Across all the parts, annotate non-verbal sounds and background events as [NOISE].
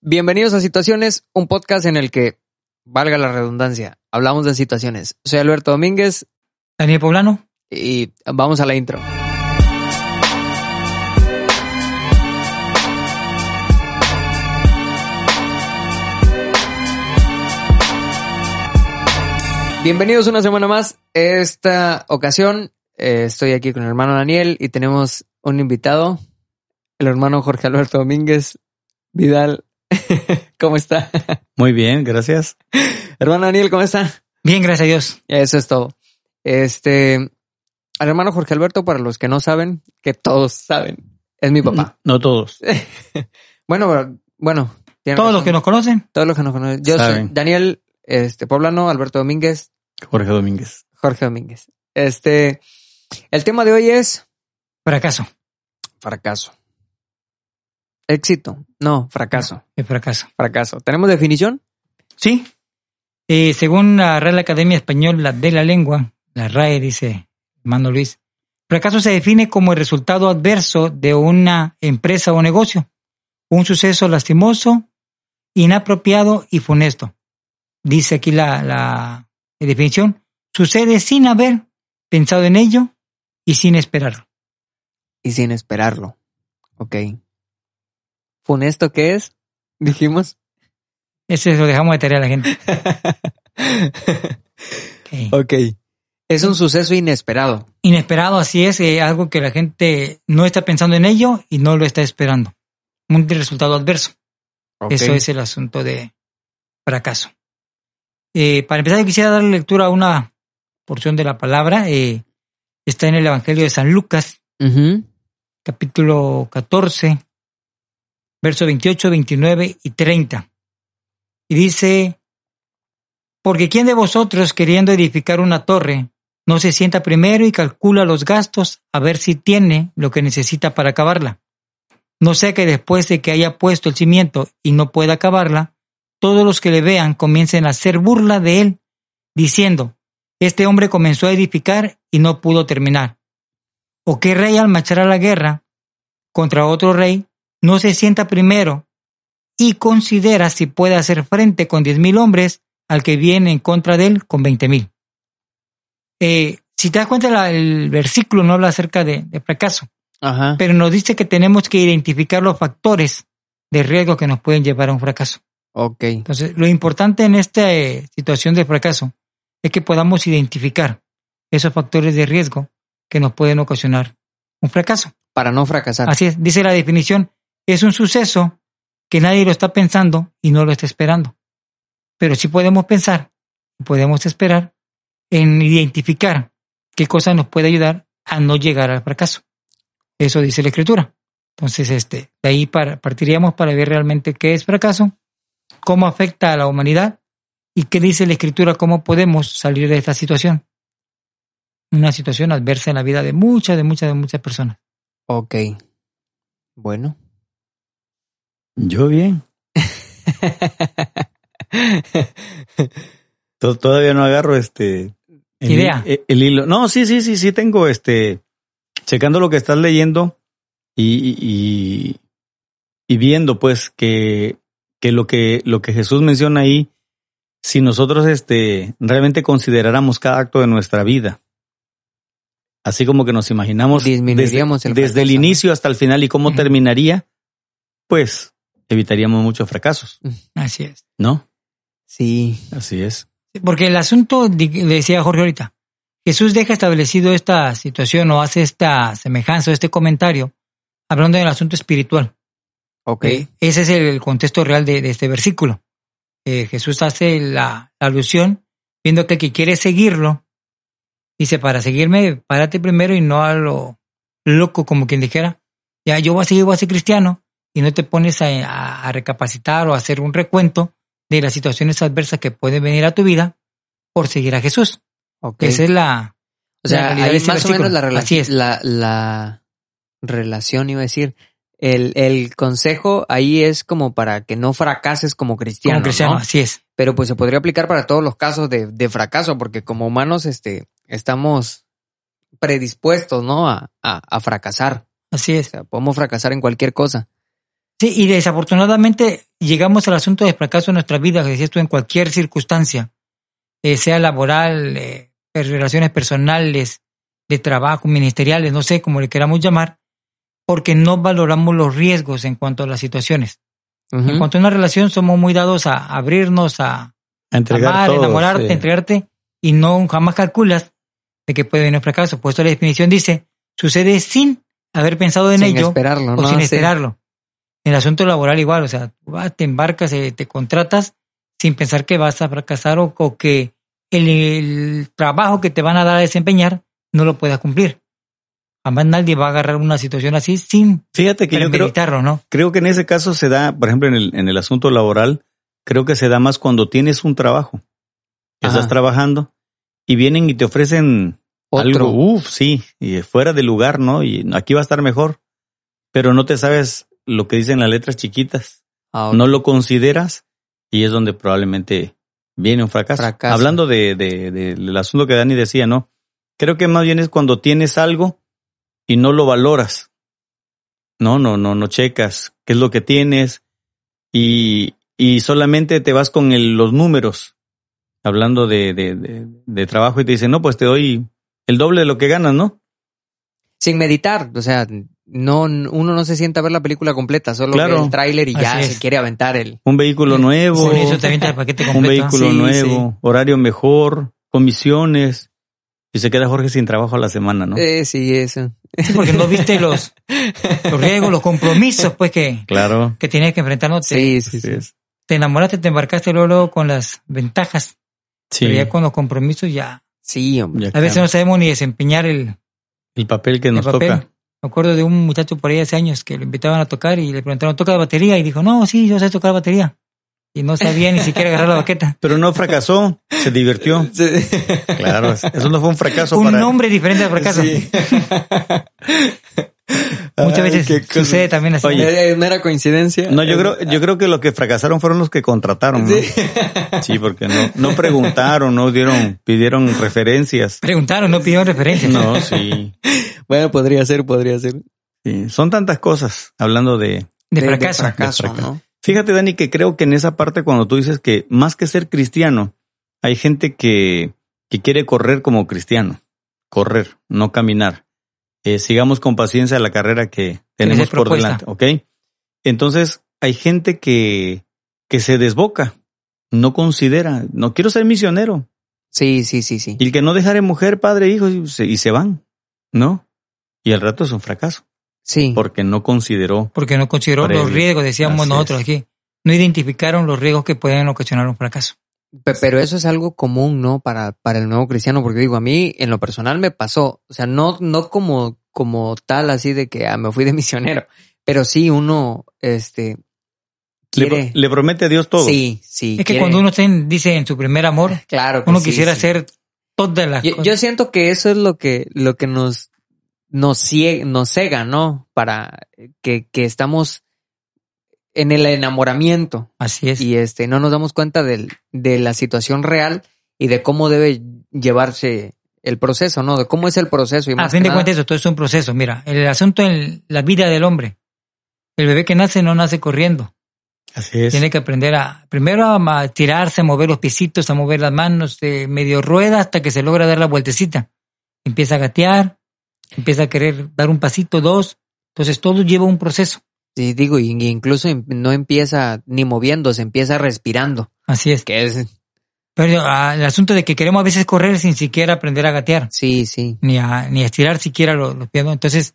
Bienvenidos a Situaciones, un podcast en el que, valga la redundancia, hablamos de situaciones. Soy Alberto Domínguez. Daniel Poblano. Y vamos a la intro. Bienvenidos una semana más. Esta ocasión eh, estoy aquí con el hermano Daniel y tenemos un invitado, el hermano Jorge Alberto Domínguez Vidal. [LAUGHS] ¿Cómo está? Muy bien, gracias. Hermano Daniel, ¿cómo está? Bien, gracias a Dios. Eso es todo. Este, al hermano Jorge Alberto, para los que no saben, que todos saben, es mi papá. No, todos. [LAUGHS] bueno, bueno. Todos los que nos conocen. Todos los que nos conocen. Yo soy Daniel, este, Poblano, Alberto Domínguez. Jorge Domínguez. Jorge Domínguez. Este, el tema de hoy es... Fracaso. Fracaso. Éxito. No, fracaso. Es fracaso. Fracaso. ¿Tenemos definición? Sí. Eh, según la Real Academia Española de la Lengua, la RAE dice, hermano Luis, fracaso se define como el resultado adverso de una empresa o negocio, un suceso lastimoso, inapropiado y funesto. Dice aquí la, la definición, sucede sin haber pensado en ello y sin esperarlo. Y sin esperarlo. Ok. ¿Funesto qué es? Dijimos. Ese lo dejamos de tarea a la gente. okay. [LAUGHS] ok. Es un suceso inesperado. Inesperado, así es, eh, algo que la gente no está pensando en ello y no lo está esperando. Un resultado adverso. Okay. Eso es el asunto de fracaso. Eh, para empezar, yo quisiera darle lectura a una porción de la palabra. Eh, está en el Evangelio de San Lucas, uh -huh. capítulo 14, versos 28, 29 y 30. Y dice, porque ¿quién de vosotros queriendo edificar una torre no se sienta primero y calcula los gastos a ver si tiene lo que necesita para acabarla? No sea que después de que haya puesto el cimiento y no pueda acabarla, todos los que le vean comiencen a hacer burla de él, diciendo, este hombre comenzó a edificar y no pudo terminar. ¿O qué rey al marchar a la guerra contra otro rey no se sienta primero y considera si puede hacer frente con diez mil hombres al que viene en contra de él con veinte mil. Eh, si te das cuenta, la, el versículo no habla acerca de, de fracaso, Ajá. pero nos dice que tenemos que identificar los factores de riesgo que nos pueden llevar a un fracaso. Ok. Entonces, lo importante en esta eh, situación de fracaso es que podamos identificar esos factores de riesgo que nos pueden ocasionar un fracaso. Para no fracasar. Así es, dice la definición, es un suceso que nadie lo está pensando y no lo está esperando. Pero sí podemos pensar, podemos esperar en identificar qué cosa nos puede ayudar a no llegar al fracaso. Eso dice la escritura. Entonces, este, de ahí para, partiríamos para ver realmente qué es fracaso, cómo afecta a la humanidad y qué dice la escritura, cómo podemos salir de esta situación. Una situación adversa en la vida de muchas, de muchas, de muchas personas. Ok. Bueno. Yo bien. [LAUGHS] Todavía no agarro este el, idea. El, el, hilo. No, sí, sí, sí, sí tengo este checando lo que estás leyendo y, y, y viendo pues que, que lo que lo que Jesús menciona ahí, si nosotros este realmente consideráramos cada acto de nuestra vida, así como que nos imaginamos desde, el desde el inicio hasta el final y cómo uh -huh. terminaría, pues evitaríamos muchos fracasos. Así es. ¿No? Sí. Así es. Porque el asunto, le decía Jorge ahorita, Jesús deja establecido esta situación o hace esta semejanza o este comentario hablando del asunto espiritual. Ok. Eh, ese es el contexto real de, de este versículo. Eh, Jesús hace la, la, alusión viendo que el que quiere seguirlo, dice, para seguirme, párate primero y no a lo loco, como quien dijera, ya yo voy a seguir, voy a ser cristiano, y no te pones a, a recapacitar o a hacer un recuento de las situaciones adversas que pueden venir a tu vida por seguir a Jesús. Okay. Esa es la... O sea, ahí ese más o menos la, relación, la, la relación, iba a decir, el, el consejo ahí es como para que no fracases como cristiano, como cristiano, ¿no? así es. Pero pues se podría aplicar para todos los casos de, de fracaso, porque como humanos este, estamos predispuestos, ¿no? A, a, a fracasar. Así O es. sea, podemos fracasar en cualquier cosa. Sí, y desafortunadamente llegamos al asunto de fracaso en nuestra vida, que decías tú, en cualquier circunstancia, eh, sea laboral, eh, relaciones personales, de trabajo, ministeriales, no sé cómo le queramos llamar, porque no valoramos los riesgos en cuanto a las situaciones. En cuanto a una relación, somos muy dados a abrirnos, a A entregar amar, todo, enamorarte, sí. entregarte, y no jamás calculas de que puede venir un fracaso. Por eso la definición dice, sucede sin haber pensado en Sin ello esperarlo, o ¿no? sin esperarlo. En el asunto laboral igual, o sea, tú vas, te embarcas, eh, te contratas sin pensar que vas a fracasar o, o que el, el trabajo que te van a dar a desempeñar no lo puedas cumplir. Jamás nadie va a agarrar una situación así sin Fíjate que yo creo, ¿no? creo que en ese caso se da, por ejemplo, en el, en el asunto laboral, creo que se da más cuando tienes un trabajo. Ajá. Estás trabajando y vienen y te ofrecen Otro. algo, uff, sí, y fuera de lugar, ¿no? Y aquí va a estar mejor. Pero no te sabes lo que dicen las letras chiquitas. Ah, No lo consideras y es donde probablemente viene un fracaso. Fracaso. Hablando de, de- de- del asunto que Dani decía, ¿no? Creo que más bien es cuando tienes algo y no lo valoras. No, no, no, no checas qué es lo que tienes y, y solamente te vas con el- los números. Hablando de, de, de- de trabajo y te dicen, no, pues te doy el doble de lo que ganas, ¿no? Sin meditar, o sea, no, uno no se sienta a ver la película completa, solo Claro. ve el tráiler y ya se quiere aventar el... Un vehículo nuevo. Con eso te el paquete un completo. vehículo Sí, nuevo, horario mejor, comisiones. Y se queda Jorge sin trabajo a la semana, ¿no? Eh, sí, eso. Sí, porque no viste los, [LAUGHS] los riesgos, los compromisos, pues, que, Claro. que tienes que enfrentar. ¿no? Te, Sí, sí, sí. te enamoraste, te embarcaste luego, luego con las ventajas. Sí, Pero ya con los compromisos ya. Sí, hombre. ya A veces no sabemos ni desempeñar el, el papel que el nos papel. toca. Me acuerdo de un muchacho por ahí hace años que lo invitaban a tocar y le preguntaron, ¿toca batería? Y dijo, no, sí, yo sé tocar batería. Y no sabía ni siquiera agarrar la baqueta. [LAUGHS] Pero no fracasó, se divirtió. [LAUGHS] Sí. Claro, eso no fue un fracaso Un para nombre diferente al fracaso. Sí. [LAUGHS] [LAUGHS] Muchas veces sucede también así. Oye. Es mera coincidencia. No, yo creo, yo creo que los que fracasaron fueron los que contrataron, ¿no? Sí. [LAUGHS] Sí, porque no, no preguntaron, no dieron, pidieron referencias. Preguntaron, no pidieron referencias. No, sí, [LAUGHS] Bueno, podría ser, podría ser. sí. Son tantas cosas hablando de, De fracaso. fracaso, De fracaso. ¿no? Fíjate, Dani, que creo que en esa parte cuando tú dices que más que ser cristiano, hay gente que, que quiere correr como cristiano. Correr, no caminar. Eh, sigamos con paciencia la carrera que tenemos por delante, ¿ok? Entonces, hay gente que, que se desboca, no considera, no quiero ser misionero. Sí, sí, sí, sí. Y el que no dejaré mujer, padre, hijos, y se, y se van, ¿no? Y el rato es un fracaso, Sí. porque no consideró Porque no consideró Previo. los riesgos, decíamos Así nosotros es. aquí. No identificaron los riesgos que pueden ocasionar un fracaso. Pe- Pero eso es algo común, ¿no? Para, para el nuevo cristiano, porque digo, a mí en lo personal me pasó, o sea, no, no como, como tal así de que ah, me fui de [LAUGHS] misionero, pero sí uno, este, Le, quiere. le promete a Dios todo. Sí, sí. Es que quiere- cuando uno está en- dice en su primer amor, [LAUGHS] claro, uno sí, quisiera sí. hacer todas las Yo, cosas. yo siento que eso es lo que, lo que nos, nos, cie- nos cega, ¿no? Para que, que estamos en el enamoramiento Así es. y este, no nos damos cuenta del, de la situación real y de cómo debe llevarse el proceso, ¿no? De cómo es el proceso. Y a más fin que de cuentas, eso todo es un proceso. Mira, el asunto en la vida del hombre. El bebé que nace no nace corriendo. Así es. Tiene que aprender a, primero a tirarse, a mover los piecitos, a mover las manos, de medio rueda hasta que se logra dar la vueltecita. Empieza a gatear, empieza a querer dar un pasito, dos. Entonces todo lleva un proceso. Sí, digo, y- y incluso em- no empieza ni moviéndose, empieza respirando, Así es. que es, Pero ah, el asunto de que queremos a veces correr sin siquiera aprender a gatear, sí, sí, ni a, ni a estirar siquiera los, los pies. Entonces,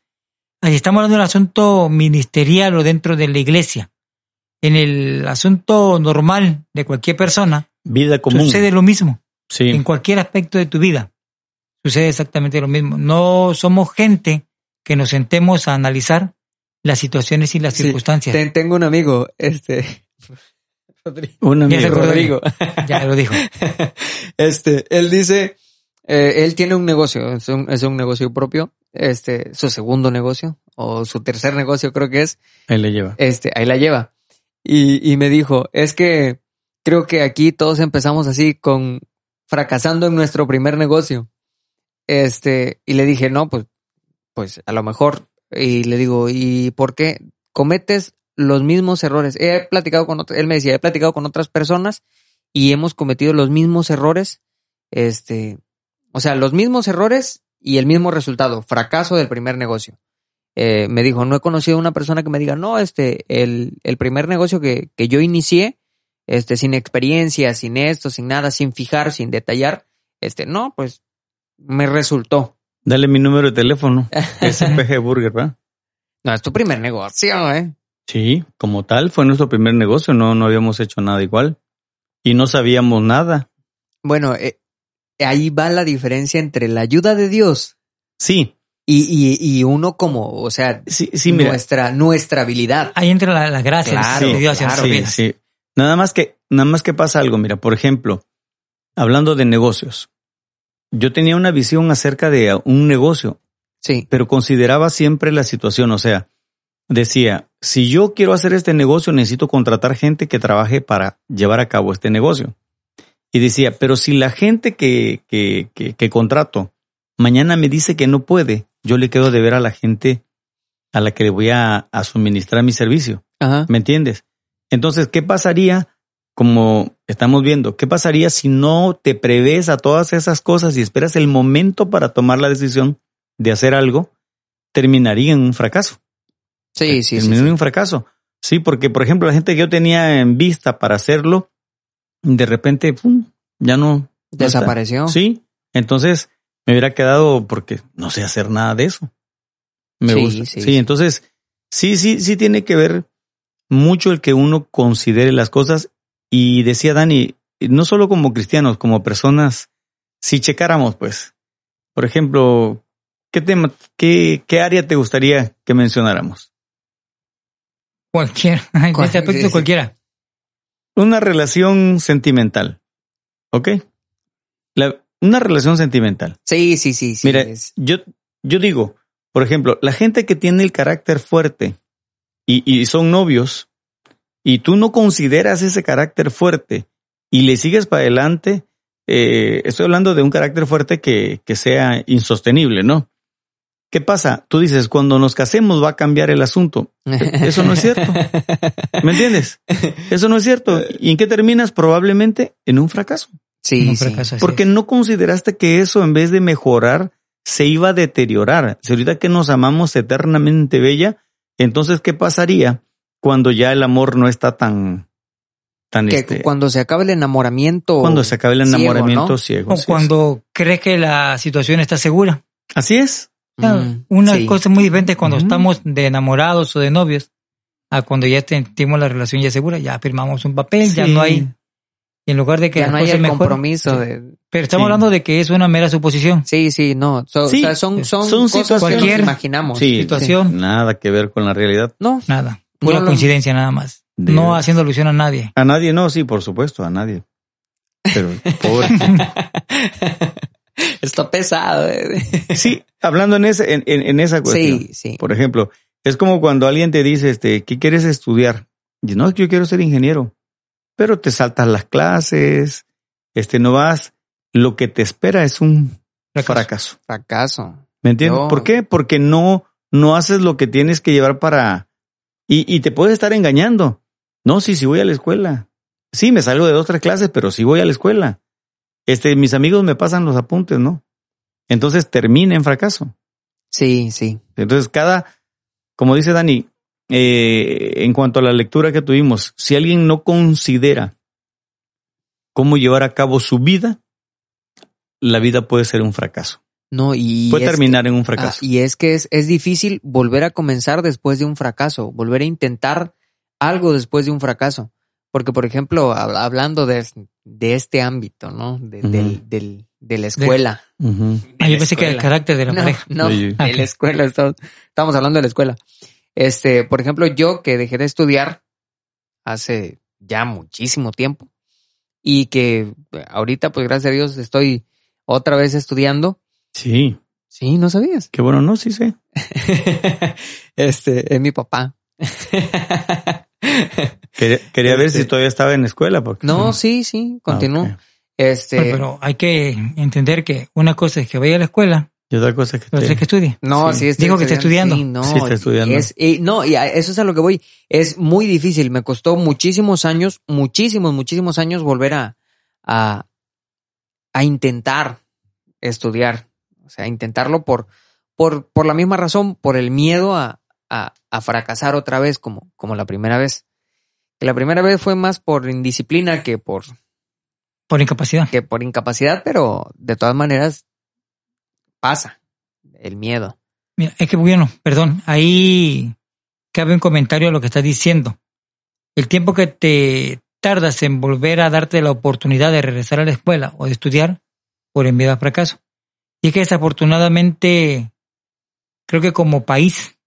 ahí estamos hablando de un asunto ministerial o dentro de la iglesia. En el asunto normal de cualquier persona, Vida común. sucede lo mismo. Sí. En cualquier aspecto de tu vida, sucede exactamente lo mismo. No somos gente que nos sentemos a analizar las situaciones y las Sí. circunstancias. Ten- tengo un amigo, este. [LAUGHS] Rodrigo. Un Ya amigo. acordó. Rodrigo. Ya lo dijo. [LAUGHS] Este, él dice, eh, él tiene un negocio, es un, es un negocio propio, este, su segundo negocio, o su tercer negocio creo que es, Él le lleva. este, ahí la lleva. Y, y me dijo, es que creo que aquí todos empezamos así con fracasando en nuestro primer negocio. Este, y le dije, no, pues, pues a lo mejor, y le digo, ¿y por qué cometes los mismos errores? He platicado con él me decía, he platicado con otras personas y hemos cometido los mismos errores, este, o sea, los mismos errores y el mismo resultado, fracaso del primer negocio. Eh, me dijo, no he conocido una persona que me diga, no, este, el, el primer negocio que, que yo inicié, este, sin experiencia, sin esto, sin nada, sin fijar, sin detallar, este, no, pues me resultó. Dale mi número de teléfono. [LAUGHS] SPG Burger, ¿verdad? No, es tu primer negocio, ¿eh? Sí, como tal, fue nuestro primer negocio. No, no habíamos hecho nada igual. Y no sabíamos nada. Bueno, eh, ahí va la diferencia entre la ayuda de Dios Sí, y, y, y uno como, o sea, sí, sí, mira. nuestra, nuestra habilidad. Ahí entra la, la gracia Claro, de Dios claro, sí, sí. Nada más que, nada más que pasa algo. Mira, por ejemplo, hablando de negocios, yo tenía una visión acerca de un negocio, Sí, pero consideraba siempre la situación. O sea, decía, si yo quiero hacer este negocio, necesito contratar gente que trabaje para llevar a cabo este negocio. Y decía, pero si la gente que, que, que, que contrato mañana me dice que no puede, yo le quedo de ver a la gente a la que le voy a, a suministrar mi servicio. ajá. ¿Me entiendes? Entonces, ¿qué pasaría? Como estamos viendo, ¿qué pasaría si no te prevés a todas esas cosas y esperas el momento para tomar la decisión de hacer algo? Terminaría en un fracaso. Sí, sí, sí. Terminaría sí. en un fracaso. Sí, porque, por ejemplo, la gente que yo tenía en vista para hacerlo, de repente, pum, ya no. Desapareció. Sí. Entonces, me hubiera quedado porque no sé hacer nada de eso. Me Sí, gusta. sí, Sí, sí. entonces, sí, sí, sí tiene que ver mucho el que uno considere las cosas. Y decía Dani, no solo como cristianos, como personas, si checáramos, pues, por ejemplo, ¿qué tema, qué, qué área te gustaría que mencionáramos? Cualquiera. [LAUGHS] En Cual- este aspecto, sí, sí. cualquiera. Una relación sentimental. ¿Ok? La- una relación sentimental. Sí, sí, sí, sí. Mira, es- yo, yo digo, por ejemplo, la gente que tiene el carácter fuerte y, y son novios y tú no consideras ese carácter fuerte y le sigues para adelante, eh, estoy hablando de un carácter fuerte que, que sea insostenible, ¿no? ¿Qué pasa? Tú dices, cuando nos casemos va a cambiar el asunto. Eso no es cierto. ¿Me entiendes? Eso no es cierto. ¿Y en qué terminas? Probablemente en un fracaso. Sí, Un sí. fracaso así Porque no consideraste que eso en vez de mejorar se iba a deteriorar. Si ahorita que nos amamos eternamente bella, entonces ¿qué pasaría cuando ya el amor no está tan tan Que este cuando se acaba el enamoramiento. cuando se acabe el ciego, enamoramiento ¿no? ciego? O Así es. cuando crees que la situación está segura. Así es. Mm, Una sí. cosa muy diferente cuando estamos de enamorados o de novios a cuando ya tenemos la relación ya segura, ya firmamos un papel, ya no hay. Y en lugar de que Ya no hay cosas el mejoren, compromiso sí. de. Pero estamos Sí. hablando de que es una mera suposición. Sí, sí, no. So- Sí, o sea, son, son, son cosas que situaciones- nos imaginamos. Sí, situación. nada que ver con la realidad. No, Nada. Pura No lo- coincidencia nada más. De no haciendo alusión a nadie. A nadie no, sí, por supuesto, a nadie. Pero [LAUGHS] pobre. [LAUGHS] está pesado. eh. sí, hablando en ese en, en- en esa cuestión. Sí, sí. Por ejemplo, es como cuando alguien te dice, este, ¿qué quieres estudiar? Y no, yo quiero ser ingeniero. Pero te saltas las clases, este, no vas. Lo que te espera es un Fracaso. fracaso. Fracaso. ¿Me entiendes? No. ¿Por qué? Porque no, no haces lo que tienes que llevar para... Y, y te puedes estar engañando. No, sí, sí voy a la escuela. Sí, me salgo de dos, tres clases, pero sí voy a la escuela. Este, mis amigos me pasan los apuntes, ¿no? Entonces termina en fracaso. Sí, sí. Entonces, cada, como dice Dani, eh, en cuanto a la lectura que tuvimos, si alguien no considera cómo llevar a cabo su vida, la vida puede ser un fracaso. No, y. puede es terminar en un que- fracaso. ah, y es que es, es difícil volver a comenzar después de un fracaso, volver a intentar algo después de un fracaso. Porque, por ejemplo, hab- hablando de, de este ámbito, ¿no? De, del, del- de la escuela. Ah, De yo pensé que el carácter de la no, pareja. no, Sí. de la escuela. Estamos, estamos hablando de la escuela. Este, por ejemplo, yo que dejé de estudiar hace ya muchísimo tiempo y que ahorita, pues gracias a Dios, estoy otra vez estudiando. Sí. Sí, ¿no sabías? Qué bueno, no, sí sé. [LAUGHS] este, es mi papá. [LAUGHS] Quería, ver Este- si todavía estaba en la escuela. Porque... No, sí, sí, continúo. Ah, ok. Este, Pero, pero hay que entender que una cosa es que vaya a la escuela, Y otra cosa es que otra te- es que estudie. no, sí. sí, estoy Digo que está estudiando. Sí, no, Sí, está estudiando. es- y no, y a eso es a lo que voy. Es muy difícil. Me costó muchísimos años, muchísimos, muchísimos años volver a, a, a intentar estudiar. O sea, intentarlo por, por, por la misma razón, por el miedo a, a, a fracasar otra vez como, como la primera vez. Que la primera vez fue más por indisciplina que por, Por incapacidad. que por incapacidad, pero de todas maneras pasa el miedo. Mira, es que bueno, perdón, ahí cabe un comentario a lo que estás diciendo. El tiempo que te tardas en volver a darte la oportunidad de regresar a la escuela o de estudiar por el miedo al fracaso. Y es que desafortunadamente, creo que como país,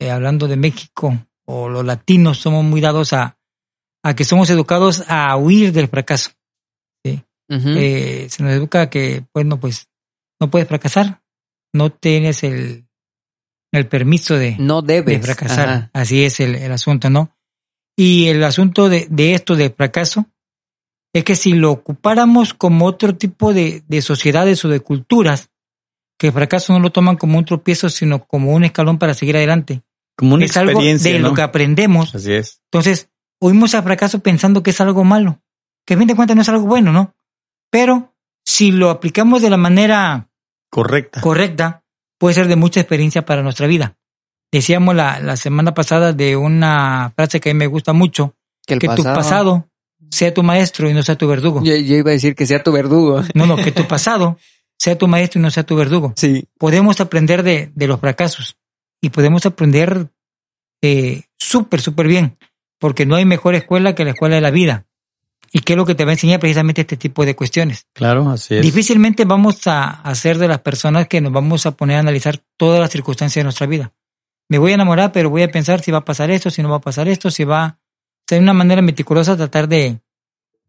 eh, hablando de México o los latinos, somos muy dados a, a que somos educados a huir del fracaso. Ujú. Eh, se nos educa que, bueno, pues no puedes fracasar, no tienes el, el permiso de, no de debes fracasar. Ajá. Así es el, el asunto, ¿no? Y el asunto de, de esto de fracaso es que si lo ocupáramos como otro tipo de, de sociedades o de culturas, que el fracaso no lo toman como un tropiezo, sino como un escalón para seguir adelante. Como una es algo experiencia, de ¿no? lo que aprendemos. Así es. Entonces, oímos al fracaso pensando que es algo malo, que a fin de cuentas no es algo bueno, ¿no? Pero si lo aplicamos de la manera Correcta. correcta, puede ser de mucha experiencia para nuestra vida. Decíamos la, la semana pasada de una frase que a mí me gusta mucho, Que el que tu pasado sea tu maestro y no sea tu verdugo. Yo, yo iba a decir que sea tu verdugo. No, no, que tu [LAUGHS] pasado sea tu maestro y no sea tu verdugo. Sí. Podemos aprender de, de los fracasos y podemos aprender eh, súper, súper bien, porque no hay mejor escuela que la escuela de la vida. ¿Y qué es lo que te va a enseñar precisamente este tipo de cuestiones? Claro, así es. Difícilmente vamos a, a ser de las personas que nos vamos a poner a analizar todas las circunstancias de nuestra vida. Me voy a enamorar, pero voy a pensar si va a pasar esto, si no va a pasar esto, si va a ser una manera meticulosa tratar de,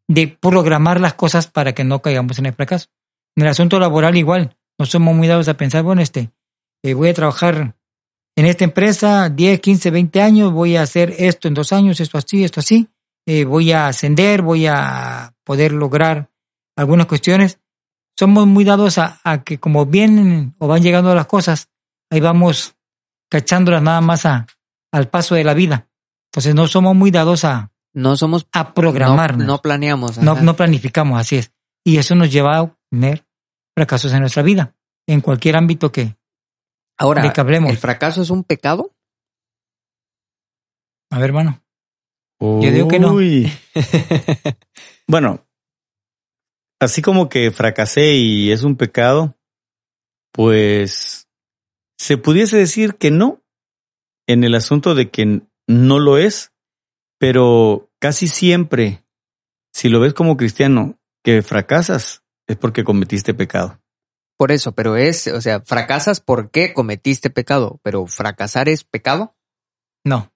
de programar las cosas para que no caigamos en el fracaso. En el asunto laboral igual, no somos muy dados a pensar, bueno, este, eh, voy a trabajar en esta empresa 10, 15, 20 años, voy a hacer esto en dos años, esto así, esto así, eh, voy a ascender, voy a poder lograr algunas cuestiones. Somos muy dados a, a que como vienen o van llegando las cosas, ahí vamos cachándolas nada más a, al paso de la vida. Entonces no somos muy dados a, No somos a programarnos. No, no planeamos. No, no planificamos, así es. Y eso nos lleva a tener fracasos en nuestra vida, en cualquier ámbito que, Ahora, de que hablemos. ¿el fracaso es un pecado? a ver, hermano. Yo digo que no. [LAUGHS] Bueno, así como que fracasé y es un pecado, pues se pudiese decir que no, en el asunto de que no lo es, pero casi siempre, si lo ves como cristiano, que fracasas, es porque cometiste pecado. Por eso, pero es, o sea, fracasas porque cometiste pecado, pero fracasar es pecado. No.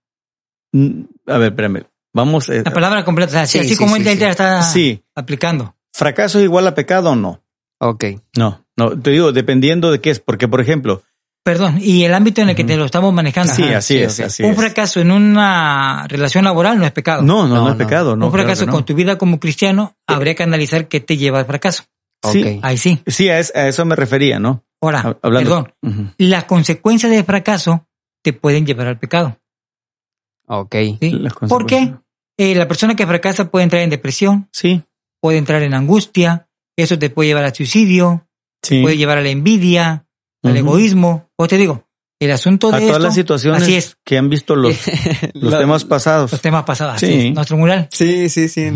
Mm, A ver, espérame. Vamos. eh, La palabra completa, o sea, Sí, así sí, como sí, él sí. ya está Sí. aplicando. ¿Fracaso es igual a pecado o no? Ok. No, no, te digo, dependiendo de qué es, porque por ejemplo, Perdón, y el ámbito en el que te lo estamos manejando. sí, Ajá. así sí, es, ok. así Un es. fracaso en una relación laboral no es pecado. No, no, no, No, es pecado, no. un fracaso con tu vida como cristiano, habría que analizar qué te lleva al fracaso. Sí, Ok. Ahí sí. sí, a, es- a eso me refería, ¿no? Ahora, Ha- Hablando. perdón, las consecuencias del fracaso te pueden llevar al pecado. Ok. ¿sí? Las ¿Por qué? consecuencias. Eh, la persona que fracasa puede entrar en depresión, Sí, puede entrar en angustia, eso te puede llevar al suicidio, sí. puede llevar a la envidia, al egoísmo. O te digo, el asunto de a todas esto, las situaciones así es, que han visto los, [LAUGHS] los La- temas pasados. los temas pasados, así Sí. es, nuestro mural. Sí, sí, sí.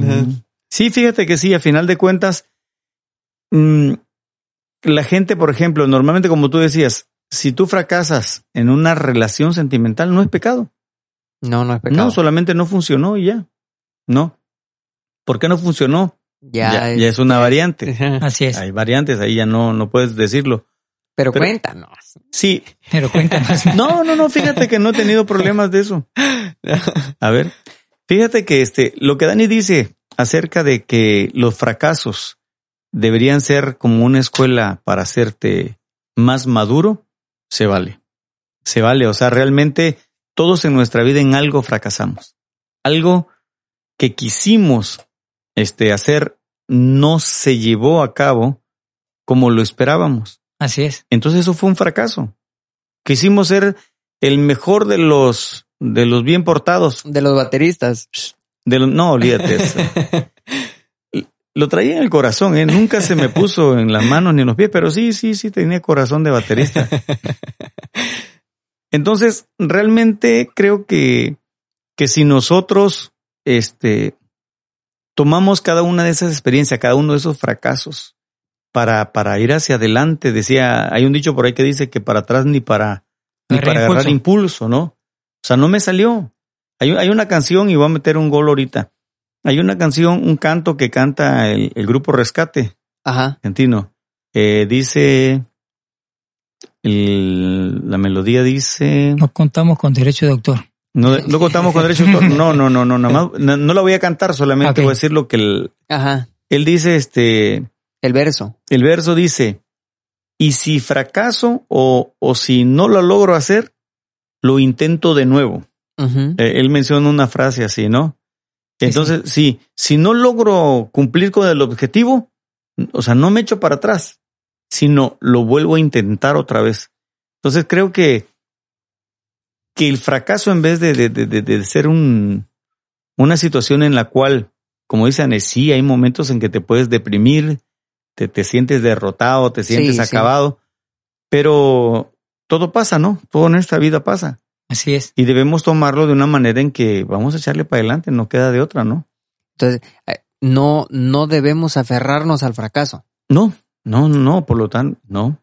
Sí, fíjate que sí, a final de cuentas, mm, la gente, por ejemplo, normalmente como tú decías, si tú fracasas en una relación sentimental, no es pecado. No, no es pecado. No, solamente no funcionó y ya. No. ¿Por qué no funcionó? ya, ya, ya es una variante. Así es. Hay variantes, ahí ya no, no puedes decirlo. Pero, Pero- cuéntanos. Sí. Pero cuéntanos. [LAUGHS] No, no, no, fíjate que no he tenido problemas de eso. [LAUGHS] A ver, fíjate que este, lo que Dani dice acerca de que los fracasos deberían ser como una escuela para hacerte más maduro, se vale. Se vale. O sea, realmente todos en nuestra vida en algo fracasamos. Algo que quisimos este, hacer no se llevó a cabo como lo esperábamos. Así es. Entonces eso fue un fracaso. Quisimos ser el mejor de los de los bien portados. De los bateristas. De no, olvídate. eso. [LAUGHS] Lo traía en el corazón, ¿eh? nunca se me puso en las manos ni en los pies, pero sí, sí, sí tenía corazón de baterista. [LAUGHS] Entonces, realmente creo que, que si nosotros este, tomamos cada una de esas experiencias, cada uno de esos fracasos, para, para ir hacia adelante, decía, hay un dicho por ahí que dice que para atrás ni para, ni para agarrar impulso, ¿no? O sea, no me salió. Hay, hay una canción, y voy a meter un gol ahorita. Hay una canción, un canto que canta el, el grupo Rescate Ajá. argentino. Eh, dice, el- la melodía dice, No contamos con derecho de autor. no, no contamos con derecho de autor. No, no, no, no, nada más, [LAUGHS] no, no la voy a cantar, solamente Ok. voy a decir lo que el- Ajá. él dice, este, El verso. el verso dice, y si fracaso o, o si no lo logro hacer, lo intento de nuevo. Eh, él menciona una frase así, ¿no? Entonces, sí, si no logro cumplir con el objetivo, o sea, no me echo para atrás, sino lo vuelvo a intentar otra vez. Entonces, creo que, que el fracaso, en vez de, de, de- de- de ser un, una situación en la cual, como dice Anne, sí, hay momentos en que te puedes deprimir, te, te sientes derrotado, te sientes Sí, sí. acabado, pero todo pasa, ¿no? Todo en esta vida pasa. Así es. Y debemos tomarlo de una manera en que vamos a echarle para adelante, no queda de otra, ¿no? Entonces, eh, no, no debemos aferrarnos al fracaso. No, no, no, por lo tanto, no.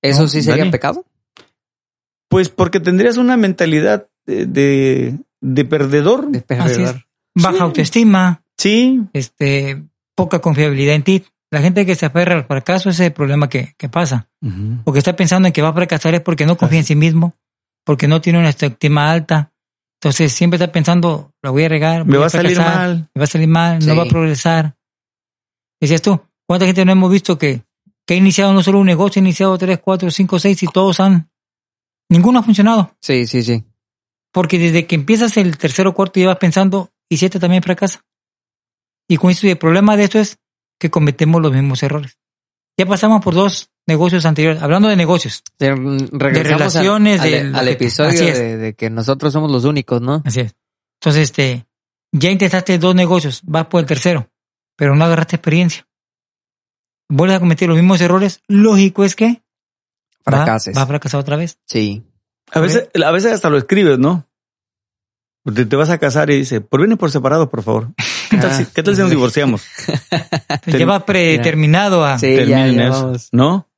¿Eso No, sí sería Dani. pecado? Pues porque tendrías una mentalidad de, de, de perdedor. De Así es. perder. Baja Sí. autoestima, Sí, este, poca confiabilidad en ti. La gente que se aferra al fracaso ese es el problema que, que pasa. Porque está pensando en que va a fracasar es porque no confía en sí mismo, porque no tiene una autoestima alta. Entonces siempre está pensando, la voy a regar, me voy va a salir mal. me va a salir mal, Sí. no va a progresar. Decías tú, ¿cuánta gente no hemos visto que, que ha iniciado no solo un negocio, ha iniciado tres, cuatro, cinco, seis y todos han... Ninguno ha funcionado. Sí, sí, sí. Porque desde que empiezas el tercero o cuarto ya vas pensando, ¿y si este también fracasa? Y con esto, el problema de esto es que cometemos los mismos errores. Ya pasamos por dos negocios anteriores, hablando de negocios. De, mm, al- relaciones, al, de al lo que- episodio de, de que nosotros somos los únicos, ¿no? Así es. Entonces, este, ya intentaste dos negocios, vas por el tercero, pero no agarraste experiencia. Vuelves a cometer los mismos errores, lógico es que va- Fracases. Va, a fracasar otra vez. Sí. A veces, a veces hasta lo escribes, ¿no? Te, te vas a casar y dice, por bienes por separado, por favor. [LAUGHS] [LAUGHS] ¿Qué tal, Ah. si, ¿qué tal si nos divorciamos? [LAUGHS] ya va predeterminado a... Sí, ya, Terminen ya eso, vamos. ¿no?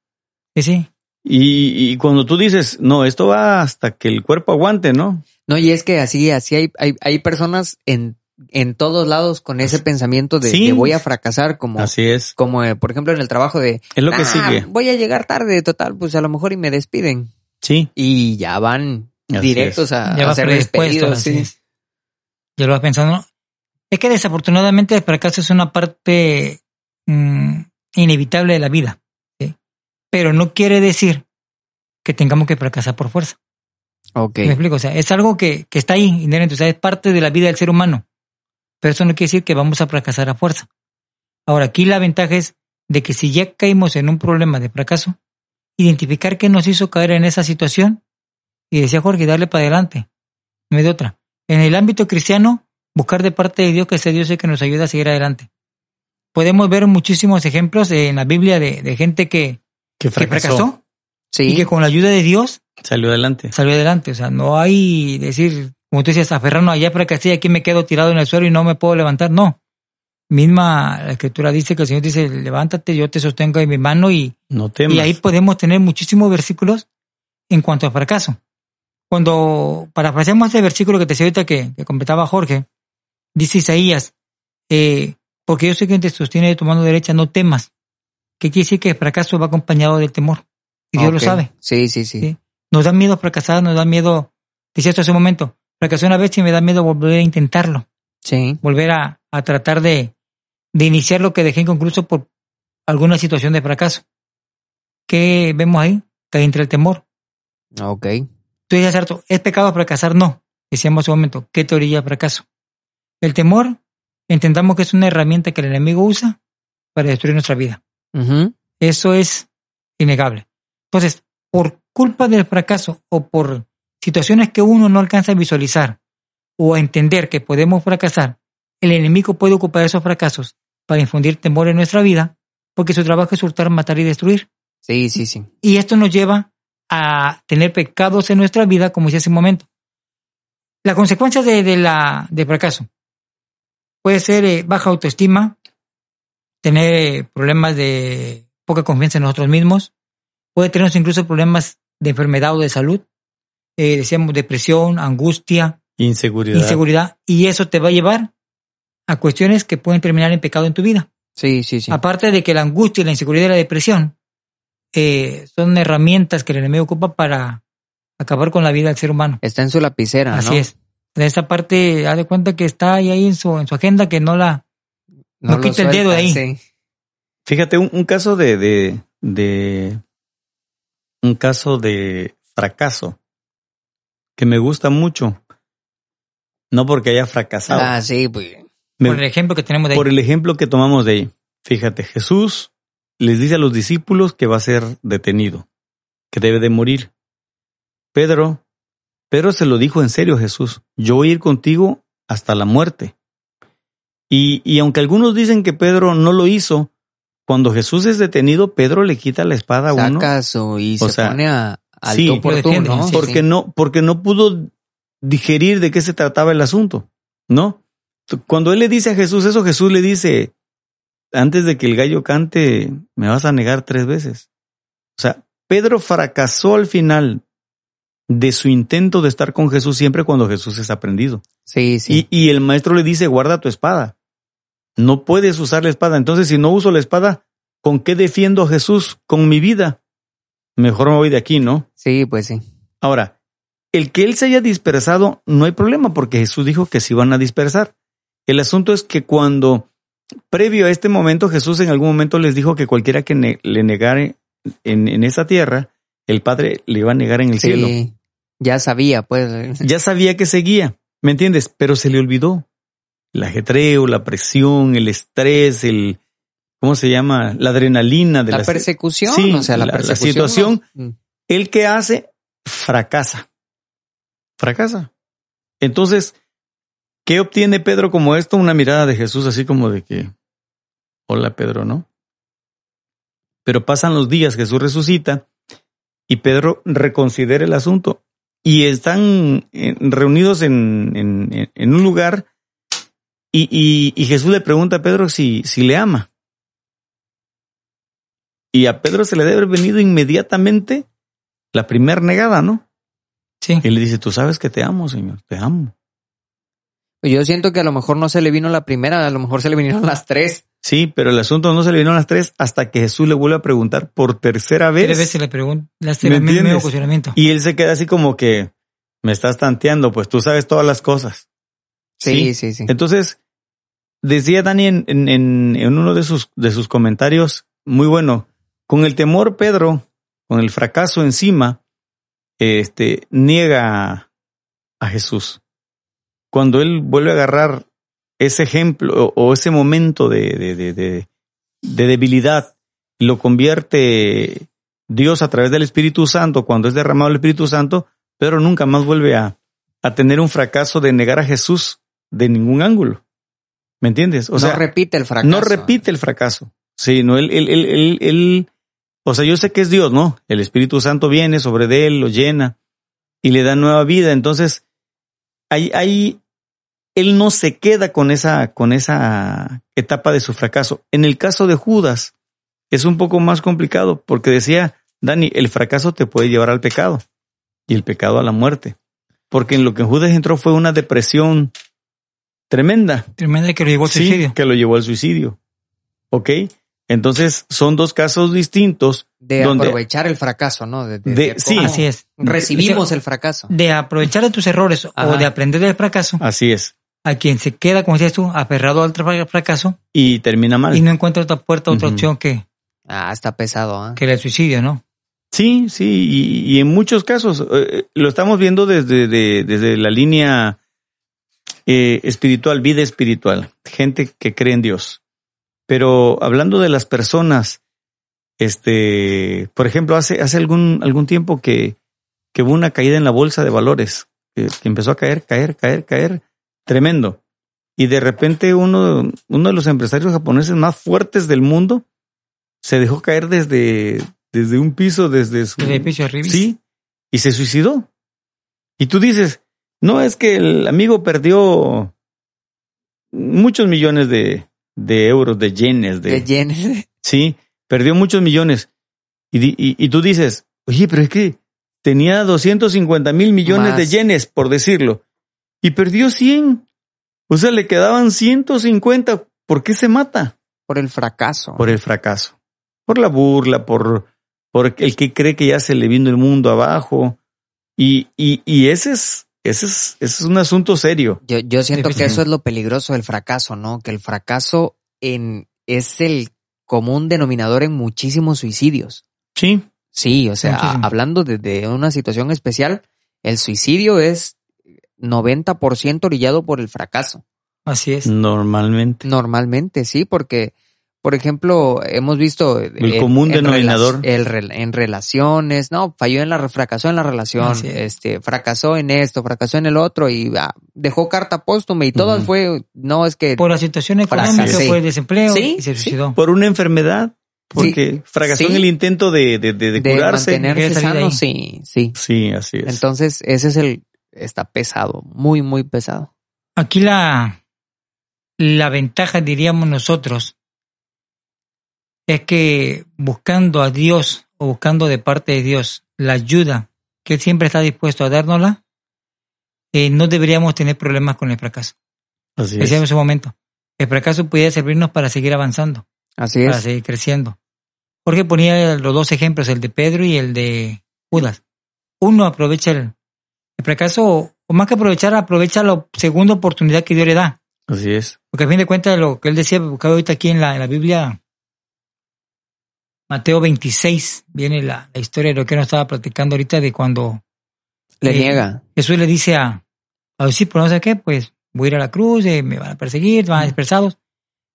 Sí, sí. Y, y cuando tú dices, no, esto va hasta que el cuerpo aguante, ¿no? No, y es que así, así hay, hay, hay personas en, en todos lados con ese pensamiento de, Sí. de voy a fracasar, como, Así es. como eh, por ejemplo en el trabajo de Es lo que "Ah, sigue. Voy a llegar tarde, total, pues a lo mejor y me despiden. Sí. Y ya van Así directos a, Ya a ser despedidos. Sí. Ya lo vas pensando. Es que desafortunadamente el fracaso es una parte mm, inevitable de la vida. ¿sí? Pero no quiere decir que tengamos que fracasar por fuerza. Ok. ¿Me explico? O sea, es algo que, que está ahí inherente, o sea, es parte de la vida del ser humano. Pero eso no quiere decir que vamos a fracasar a fuerza. Ahora, aquí la ventaja es de que si ya caímos en un problema de fracaso, identificar qué nos hizo caer en esa situación y decía Jorge, darle para adelante. No hay de otra. En el ámbito cristiano, buscar de parte de Dios que sea Dios el que nos ayude a seguir adelante. Podemos ver muchísimos ejemplos en la Biblia de, de gente que, Que que fracasó. fracasó Sí. y que con la ayuda de Dios Salió adelante. salió adelante. O sea, no hay decir, como tú decías, aferrarnos allá fracasé y aquí me quedo tirado en el suelo y no me puedo levantar. No. Misma la escritura dice que el Señor dice, levántate, yo te sostengo en mi mano y, No temas. y ahí podemos tener muchísimos versículos en cuanto a fracaso. Cuando parafraseamos este versículo que te decía ahorita que, que completaba Jorge, dice Isaías, eh, porque yo sé que te sostiene de tu mano derecha, no temas. ¿Qué quiere decir que el fracaso va acompañado del temor? Y Dios lo sabe. Sí, sí, sí. Sí. Nos da miedo fracasar, nos da miedo, decía esto hace un momento, fracasé una vez y me da miedo volver a intentarlo, Sí. volver a, a tratar de, de iniciar lo que dejé inconcluso por alguna situación de fracaso. ¿Qué vemos ahí? Que entra el temor. Ok. Tú dices, cierto, ¿es pecado fracasar? No. Decíamos hace un momento, ¿qué teoría fracaso? El temor, entendamos que es una herramienta que el enemigo usa para destruir nuestra vida. Eso es innegable. Entonces, por culpa del fracaso o por situaciones que uno no alcanza a visualizar o a entender que podemos fracasar, el enemigo puede ocupar esos fracasos para infundir temor en nuestra vida, porque su trabajo es hurtar, matar y destruir. Sí, sí, sí. Y esto nos lleva a tener pecados en nuestra vida, como decía hace un momento. La consecuencia de, de la, de fracaso puede ser eh, baja autoestima, tener eh, problemas de poca confianza en nosotros mismos, puede tener incluso problemas de enfermedad o de salud, eh, decíamos depresión, angustia, Inseguridad. inseguridad, y eso te va a llevar a cuestiones que pueden terminar en pecado en tu vida. Sí, sí, sí. Aparte de que la angustia, la inseguridad y la depresión eh, son herramientas que el enemigo ocupa para acabar con la vida del ser humano. Está en su lapicera, Así ¿no? es. De esta parte, haz de cuenta que está ahí, ahí en, su, en su agenda que no la... No lo quita el dedo de ahí. Sí. Fíjate, un, un caso de, de, de- un caso de fracaso que me gusta mucho. No porque haya fracasado. Ah, sí, pues. Me- Por el ejemplo que tenemos de ahí. por el ejemplo que tomamos de ahí. Fíjate, Jesús les dice a los discípulos que va a ser detenido, que debe de morir. Pedro, Pedro se lo dijo en serio a Jesús, yo voy a ir contigo hasta la muerte. Y, y aunque algunos dicen que Pedro no lo hizo, cuando Jesús es detenido, Pedro le quita la espada a uno. Saca su y O se sea, pone a, al sí, tú, ¿no? sí, porque Sí. no, porque no pudo digerir de qué se trataba el asunto, ¿no? Cuando él le dice a Jesús eso, Jesús le dice, antes de que el gallo cante, me vas a negar tres veces. O sea, Pedro fracasó al final de su intento de estar con Jesús siempre cuando Jesús es aprendido. Sí, sí. Y, y el maestro le dice, guarda tu espada. No puedes usar la espada. Entonces, si no uso la espada, ¿con qué defiendo a Jesús? Con mi vida. Mejor me voy de aquí, ¿no? Sí, pues sí. Ahora, el que él se haya dispersado, no hay problema, porque Jesús dijo que se iban a dispersar. El asunto es que cuando, previo a este momento, Jesús en algún momento les dijo que cualquiera que ne- le negare en, en esa tierra, el Padre le iba a negar en el cielo. Ya sabía, pues. Ya sabía que seguía, ¿me entiendes? Pero se le olvidó. El ajetreo, la presión, el estrés, el, ¿cómo se llama? La adrenalina de La las- persecución, Sí, o sea, la, la- la persecución. situación. ¿no? el que hace fracasa. Fracasa. Entonces, ¿qué obtiene Pedro como esto? Una mirada de Jesús así como de que, hola Pedro, ¿no? Pero pasan los días, Jesús resucita y Pedro reconsidera el asunto y están eh, reunidos en, en- en- en un lugar y, y- y Jesús le pregunta a Pedro si, si le ama. Y a Pedro se le debe haber venido inmediatamente la primer negada, ¿no? Sí. Y le dice, tú sabes que te amo, Señor, te amo. Yo siento que a lo mejor no se le vino la primera, a lo mejor se le vinieron las tres. Sí, pero el asunto no se le vino a las tres hasta que Jesús le vuelve a preguntar por tercera vez. Tres veces le ¿Me el mismo cuestionamiento. Y él se queda así como que, me estás tanteando, pues tú sabes todas las cosas. Sí, sí, sí. Entonces, decía Dani en, en- en- en uno de sus, de sus comentarios, muy bueno, con el temor Pedro, con el fracaso encima, este, niega a Jesús. Cuando él vuelve a agarrar ese ejemplo o, ese momento de, de, de, de- de debilidad, lo convierte Dios a través del Espíritu Santo, cuando es derramado el Espíritu Santo, Pedro nunca más vuelve a, a tener un fracaso de negar a Jesús de ningún ángulo. ¿Me entiendes? O no sea, repite el fracaso. no repite el fracaso. Sí, no, él, él, él, él, él- o sea, yo sé que es Dios, ¿no? El Espíritu Santo viene sobre de él, lo llena y le da nueva vida. Entonces, ahí, ahí, él no se queda con esa, con esa etapa de su fracaso. En el caso de Judas, es un poco más complicado porque decía, Dani, el fracaso te puede llevar al pecado y el pecado a la muerte. Porque en lo que Judas entró fue una depresión tremenda. Tremenda que lo llevó al Sí, suicidio. que lo llevó al suicidio. ¿Ok? Entonces, son dos casos distintos. De donde- aprovechar el fracaso, ¿no? De, de- De- de sí. Así es. Recibimos el fracaso. De aprovechar de tus errores Ajá. o de aprender del fracaso, Así es. a quien se queda, como decías tú, aferrado al fracaso Y termina mal. y no encuentra otra puerta, otra opción que, Ah, está pesado, ¿ah? que el suicidio, ¿no? Sí, sí, y, y en muchos casos eh, lo estamos viendo desde, de- desde la línea eh, espiritual, vida espiritual, gente que cree en Dios. Pero hablando de las personas, este, por ejemplo, hace, hace algún, algún tiempo que, que hubo una caída en la bolsa de valores, que, que empezó a caer, caer, caer, caer, tremendo. Y de repente uno, uno de los empresarios japoneses más fuertes del mundo se dejó caer desde, desde un piso, desde su... El edificio arriba. Sí, y se suicidó. Y tú dices, no es que el amigo perdió muchos millones de, de euros, de yenes, de, De yenes. sí, perdió muchos millones. Y, di- y, y tú dices, oye, pero es que tenía 250 mil millones Más. de yenes, por decirlo, y perdió 100. O sea, le quedaban 150. ¿Por qué se mata? Por el fracaso. Por el fracaso, por la burla, por, por el que cree que ya se le vino el mundo abajo. Y, y, y ese es, ese es, ese es un asunto serio. Yo, yo siento que eso es lo peligroso del fracaso, ¿no? Que el fracaso en, es el común denominador en muchísimos suicidios. Sí. Sí, o sea, Muchísimo. hablando de, de una situación especial, el suicidio es 90% orillado por el fracaso. Así es. Normalmente. Normalmente, sí, porque, por ejemplo, hemos visto... El común denominador. rela- el rel- en relaciones, no, falló en la, fracasó en la relación, es. este, fracasó en esto, fracasó en el otro y ah, dejó carta póstuma y todo fue, no, es que... Por la situación económica, Fracasé. por el desempleo, Sí, y se sí. suicidó. Por una enfermedad, porque fracasó Sí. en el intento de, de, de- de de curarse. mantenerse sano, sí, sí. Sí, así es. Entonces, ese es el, está pesado, muy, muy pesado. Aquí la, la ventaja, diríamos nosotros, es que buscando a Dios o buscando de parte de Dios la ayuda que Él siempre está dispuesto a dárnosla, eh, no deberíamos tener problemas con el fracaso. así Decía en ese momento, el fracaso puede servirnos para seguir avanzando, Así para seguir creciendo. Jorge ponía los dos ejemplos, el de Pedro y el de Judas. Uno aprovecha el, el fracaso, o más que aprovechar, aprovecha la segunda oportunidad que Dios le da. Así es. Porque a fin de cuentas, lo que él decía, buscaba ahorita aquí en la, en la Biblia, Mateo 26, viene la, la historia de lo que nos estaba platicando ahorita de cuando Le eh, niega. Jesús le dice a, a los discípulos, no sé qué, pues voy a ir a la cruz, eh, me van a perseguir, van a dispersados.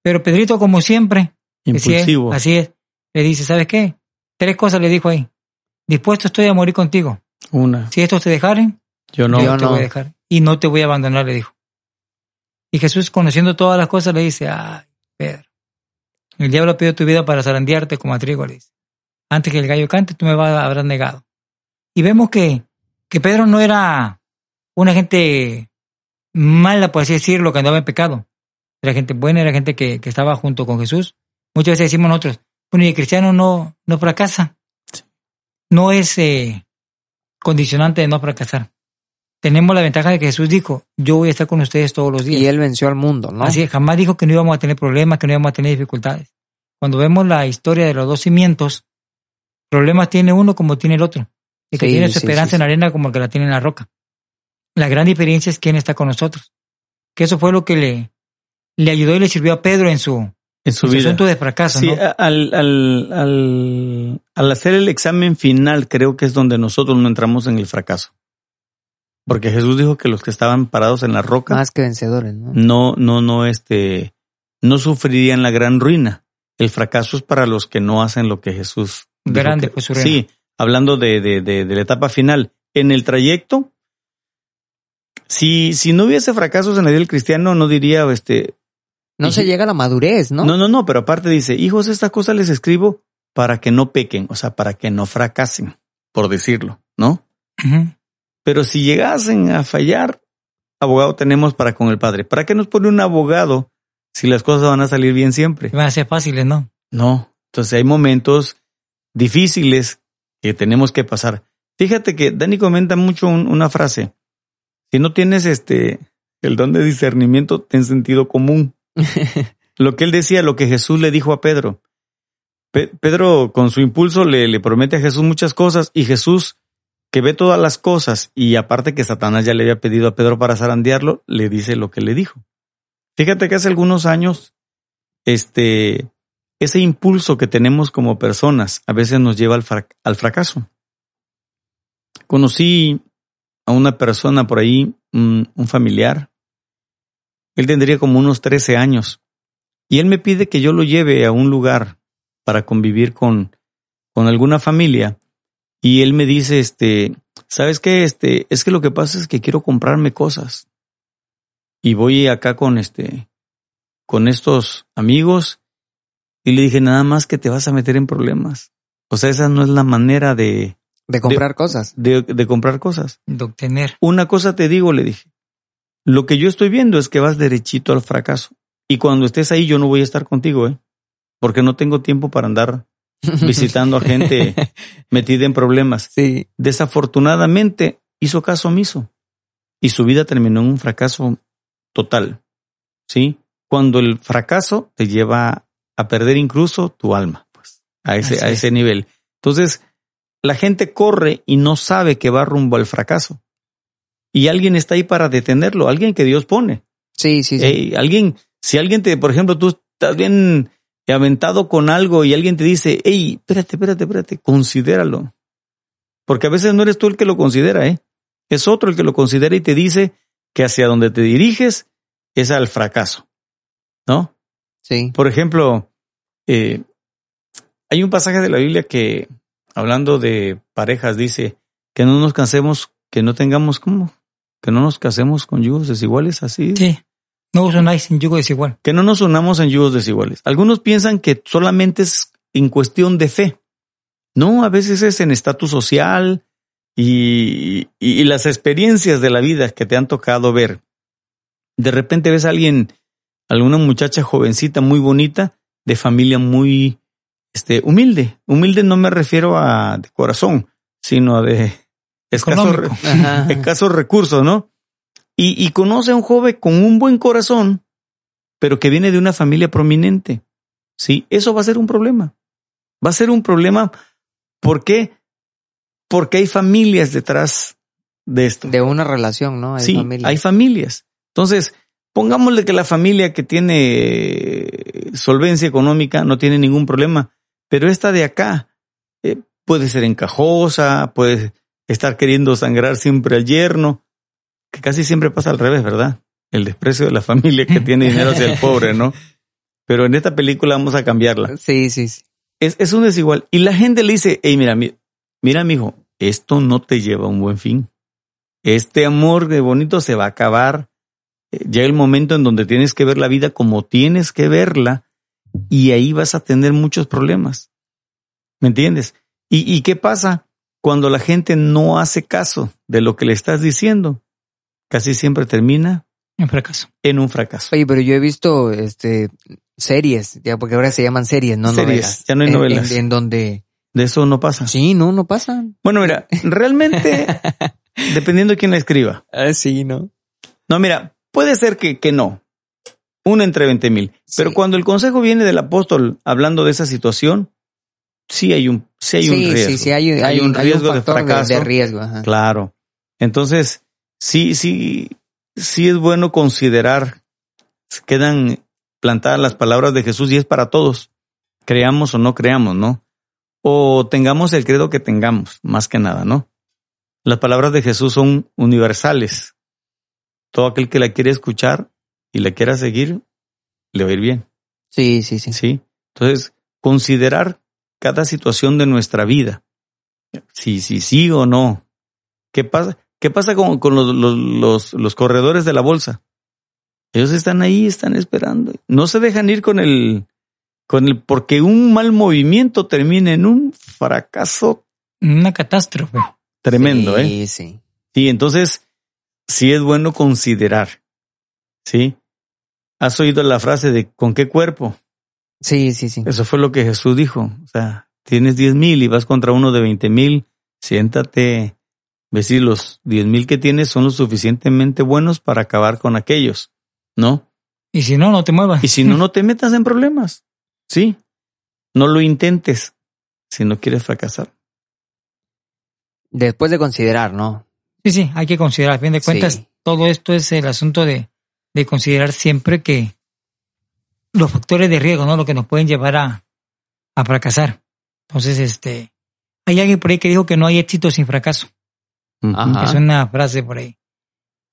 Pero Pedrito, como siempre, Impulsivo. así es, le dice, ¿sabes qué? Tres cosas le dijo ahí. Dispuesto estoy a morir contigo. Una. Si estos te dejaren, Yo no. Yo te no. voy a dejar. Y no te voy a abandonar, le dijo. Y Jesús, conociendo todas las cosas, le dice, ay, Pedro, el diablo ha pedido tu vida para zarandearte como a trigo, le dice. Antes que el gallo cante, tú me vas a habrás negado. Y vemos que, que Pedro no era una gente mala, por así decirlo, que andaba en pecado. Era gente buena, era gente que, que estaba junto con Jesús. Muchas veces decimos nosotros, bueno, y el cristiano no, no fracasa. No es eh, condicionante de no fracasar. Tenemos la ventaja de que Jesús dijo, yo voy a estar con ustedes todos los días. Y él venció al mundo, ¿no? Así es, jamás dijo que no íbamos a tener problemas, que no íbamos a tener dificultades. Cuando vemos la historia de los dos cimientos, problemas tiene uno como tiene el otro. El que Sí, tiene su sí, esperanza sí, en la arena como el que la tiene en la roca. La gran diferencia es quién está con nosotros. Que eso fue lo que le, le ayudó y le sirvió a Pedro en su, En su en su vida. asunto de fracaso. Sí, ¿no? al, al, al, al hacer el examen final, creo que es donde nosotros no entramos en el fracaso. Porque Jesús dijo que los que estaban parados en la roca Más que vencedores, ¿no? no, no, no, este, no sufrirían la gran ruina. El fracaso es para los que no hacen lo que Jesús. dijo Grande que- fue su ruina. Sí, hablando de, de, de, de la etapa final. En el trayecto, si, si no hubiese fracasos en la vida del cristiano, no diría, este, No Y- se llega a la madurez, ¿no? no, no, no, pero aparte dice, hijos, estas cosas les escribo para que no pequen, o sea, para que no fracasen, por decirlo, ¿no? Pero si llegasen a fallar, abogado tenemos para con el Padre. ¿Para qué nos pone un abogado si las cosas van a salir bien siempre? Van a ser fáciles, ¿no? No. Entonces hay momentos difíciles que tenemos que pasar. Fíjate que Dani comenta mucho un- una frase. Si no tienes este el don de discernimiento, ten sentido común. [LAUGHS] Lo que él decía, lo que Jesús le dijo a Pedro. Pedro con su impulso le, le promete a Jesús muchas cosas y Jesús que ve todas las cosas y aparte que Satanás ya le había pedido a Pedro para zarandearlo, le dice lo que le dijo. Fíjate que hace algunos años, este, ese impulso que tenemos como personas a veces nos lleva al, al fracaso. Conocí a una persona por ahí, un, un, familiar. Él tendría como unos 13 años. Y él me pide que yo lo lleve a un lugar para convivir con, con alguna familia. Y él me dice, este, ¿sabes qué? Este, es que lo que pasa es que quiero comprarme cosas. Y voy acá con este, con estos amigos. Y le dije, nada más que te vas a meter en problemas. O sea, esa no es la manera de... De comprar cosas. De, de comprar cosas. De obtener. Una cosa te digo, le dije. Lo que yo estoy viendo es que vas derechito al fracaso. Y cuando estés ahí, yo no voy a estar contigo, ¿eh? Porque no tengo tiempo para andar [LAUGHS] visitando a gente [LAUGHS] metida en problemas. Sí. Desafortunadamente hizo caso omiso y su vida terminó en un fracaso total. ¿Sí? Cuando el fracaso te lleva a perder incluso tu alma, pues, a ese, a ese nivel. Entonces, la gente corre y no sabe que va rumbo al fracaso. Y alguien está ahí para detenerlo, alguien que Dios pone. Sí, sí, sí. alguien, si alguien te, por ejemplo, tú estás bien aventado con algo y alguien te dice, hey, espérate, espérate, espérate, considéralo. Porque a veces no eres tú el que lo considera, ¿eh? Es otro el que lo considera y te dice que hacia donde te diriges es al fracaso. ¿No? Sí. Por ejemplo, eh, hay un pasaje de la Biblia que, hablando de parejas, dice que no nos cansemos, que no tengamos, ¿cómo? Que no nos casemos con yugos desiguales, así. Sí. No os unáis en yugo desigual. Que no nos unamos en yugos desiguales. Algunos piensan que solamente es en cuestión de fe. No, a veces es en estatus social y, y, las experiencias de la vida que te han tocado ver. De repente ves a alguien, alguna muchacha jovencita muy bonita, de familia muy este, humilde. Humilde no me refiero a de corazón, sino a de escasos, [LAUGHS] escasos recursos, ¿no? Y, y conoce a un joven con un buen corazón, pero que viene de una familia prominente. Sí, eso va a ser un problema. Va a ser un problema. ¿Por qué? Porque hay familias detrás de esto. De una relación, ¿no? Hay sí, familias. hay familias. Entonces, pongámosle que la familia que tiene solvencia económica no tiene ningún problema, pero esta de acá eh, puede ser encajosa, puede estar queriendo sangrar siempre al yerno, que casi siempre pasa al revés, ¿verdad? El desprecio de la familia que tiene dinero hacia el [LAUGHS] pobre, ¿no? Pero en esta película vamos a cambiarla. Sí, sí, sí. Es, es un desigual. Y la gente le dice, hey, mira, mira, mira, mijo, esto no te lleva a un buen fin. Este amor de bonito se va a acabar. Eh, llega el momento en donde tienes que ver la vida como tienes que verla y ahí vas a tener muchos problemas. ¿Me entiendes? ¿Y, y qué pasa cuando la gente no hace caso de lo que le estás diciendo? Casi siempre termina en fracaso. En un fracaso. Oye, pero yo he visto este series, ya porque ahora se llaman series, no series, novelas. Ya no hay novelas. En, donde de eso no pasa. Sí, no, no pasa. Bueno, mira, realmente [LAUGHS] dependiendo de quién la escriba. Ah, sí, no. No, mira, puede ser que, que no. Una entre veinte mil. Pero cuando el consejo viene del apóstol hablando de esa situación, sí hay un, sí hay un riesgo. Sí, sí, hay, hay, un riesgo de fracaso. De, riesgo, Claro. Entonces, sí, sí, sí es bueno considerar, quedan plantadas las palabras de Jesús y es para todos, creamos o no creamos, ¿no? O tengamos el credo que tengamos, más que nada, ¿no? Las palabras de Jesús son universales. Todo aquel que la quiere escuchar y la quiera seguir, le va a ir bien. Sí, sí, sí. Sí. Entonces, considerar cada situación de nuestra vida. Si, si sí o no. ¿Qué pasa? ¿Qué pasa con, con los, los, los, corredores de la bolsa? Ellos están ahí, están esperando. No se dejan ir con el, con el, porque un mal movimiento termina en un fracaso. Una catástrofe. Tremendo, ¿eh? Sí, sí. Sí, entonces, sí es bueno considerar. ¿Sí? ¿Has oído la frase de ¿con qué cuerpo? Sí, sí, sí. Eso fue lo que Jesús dijo. O sea, tienes diez mil y vas contra uno de veinte mil, siéntate decir, los diez mil que tienes son lo suficientemente buenos para acabar con aquellos, ¿no? Y si no, no te muevas. Y si no, no [LAUGHS] te metas en problemas. Sí. no lo intentes si no quieres fracasar. Después de considerar, ¿no? Sí, sí, hay que considerar. A fin de cuentas, Sí. todo esto es el asunto de, de considerar siempre que los factores de riesgo, ¿no? Lo que nos pueden llevar a, a fracasar. Entonces, este, hay alguien por ahí que dijo que no hay éxito sin fracaso. Ajá. Es una frase por ahí.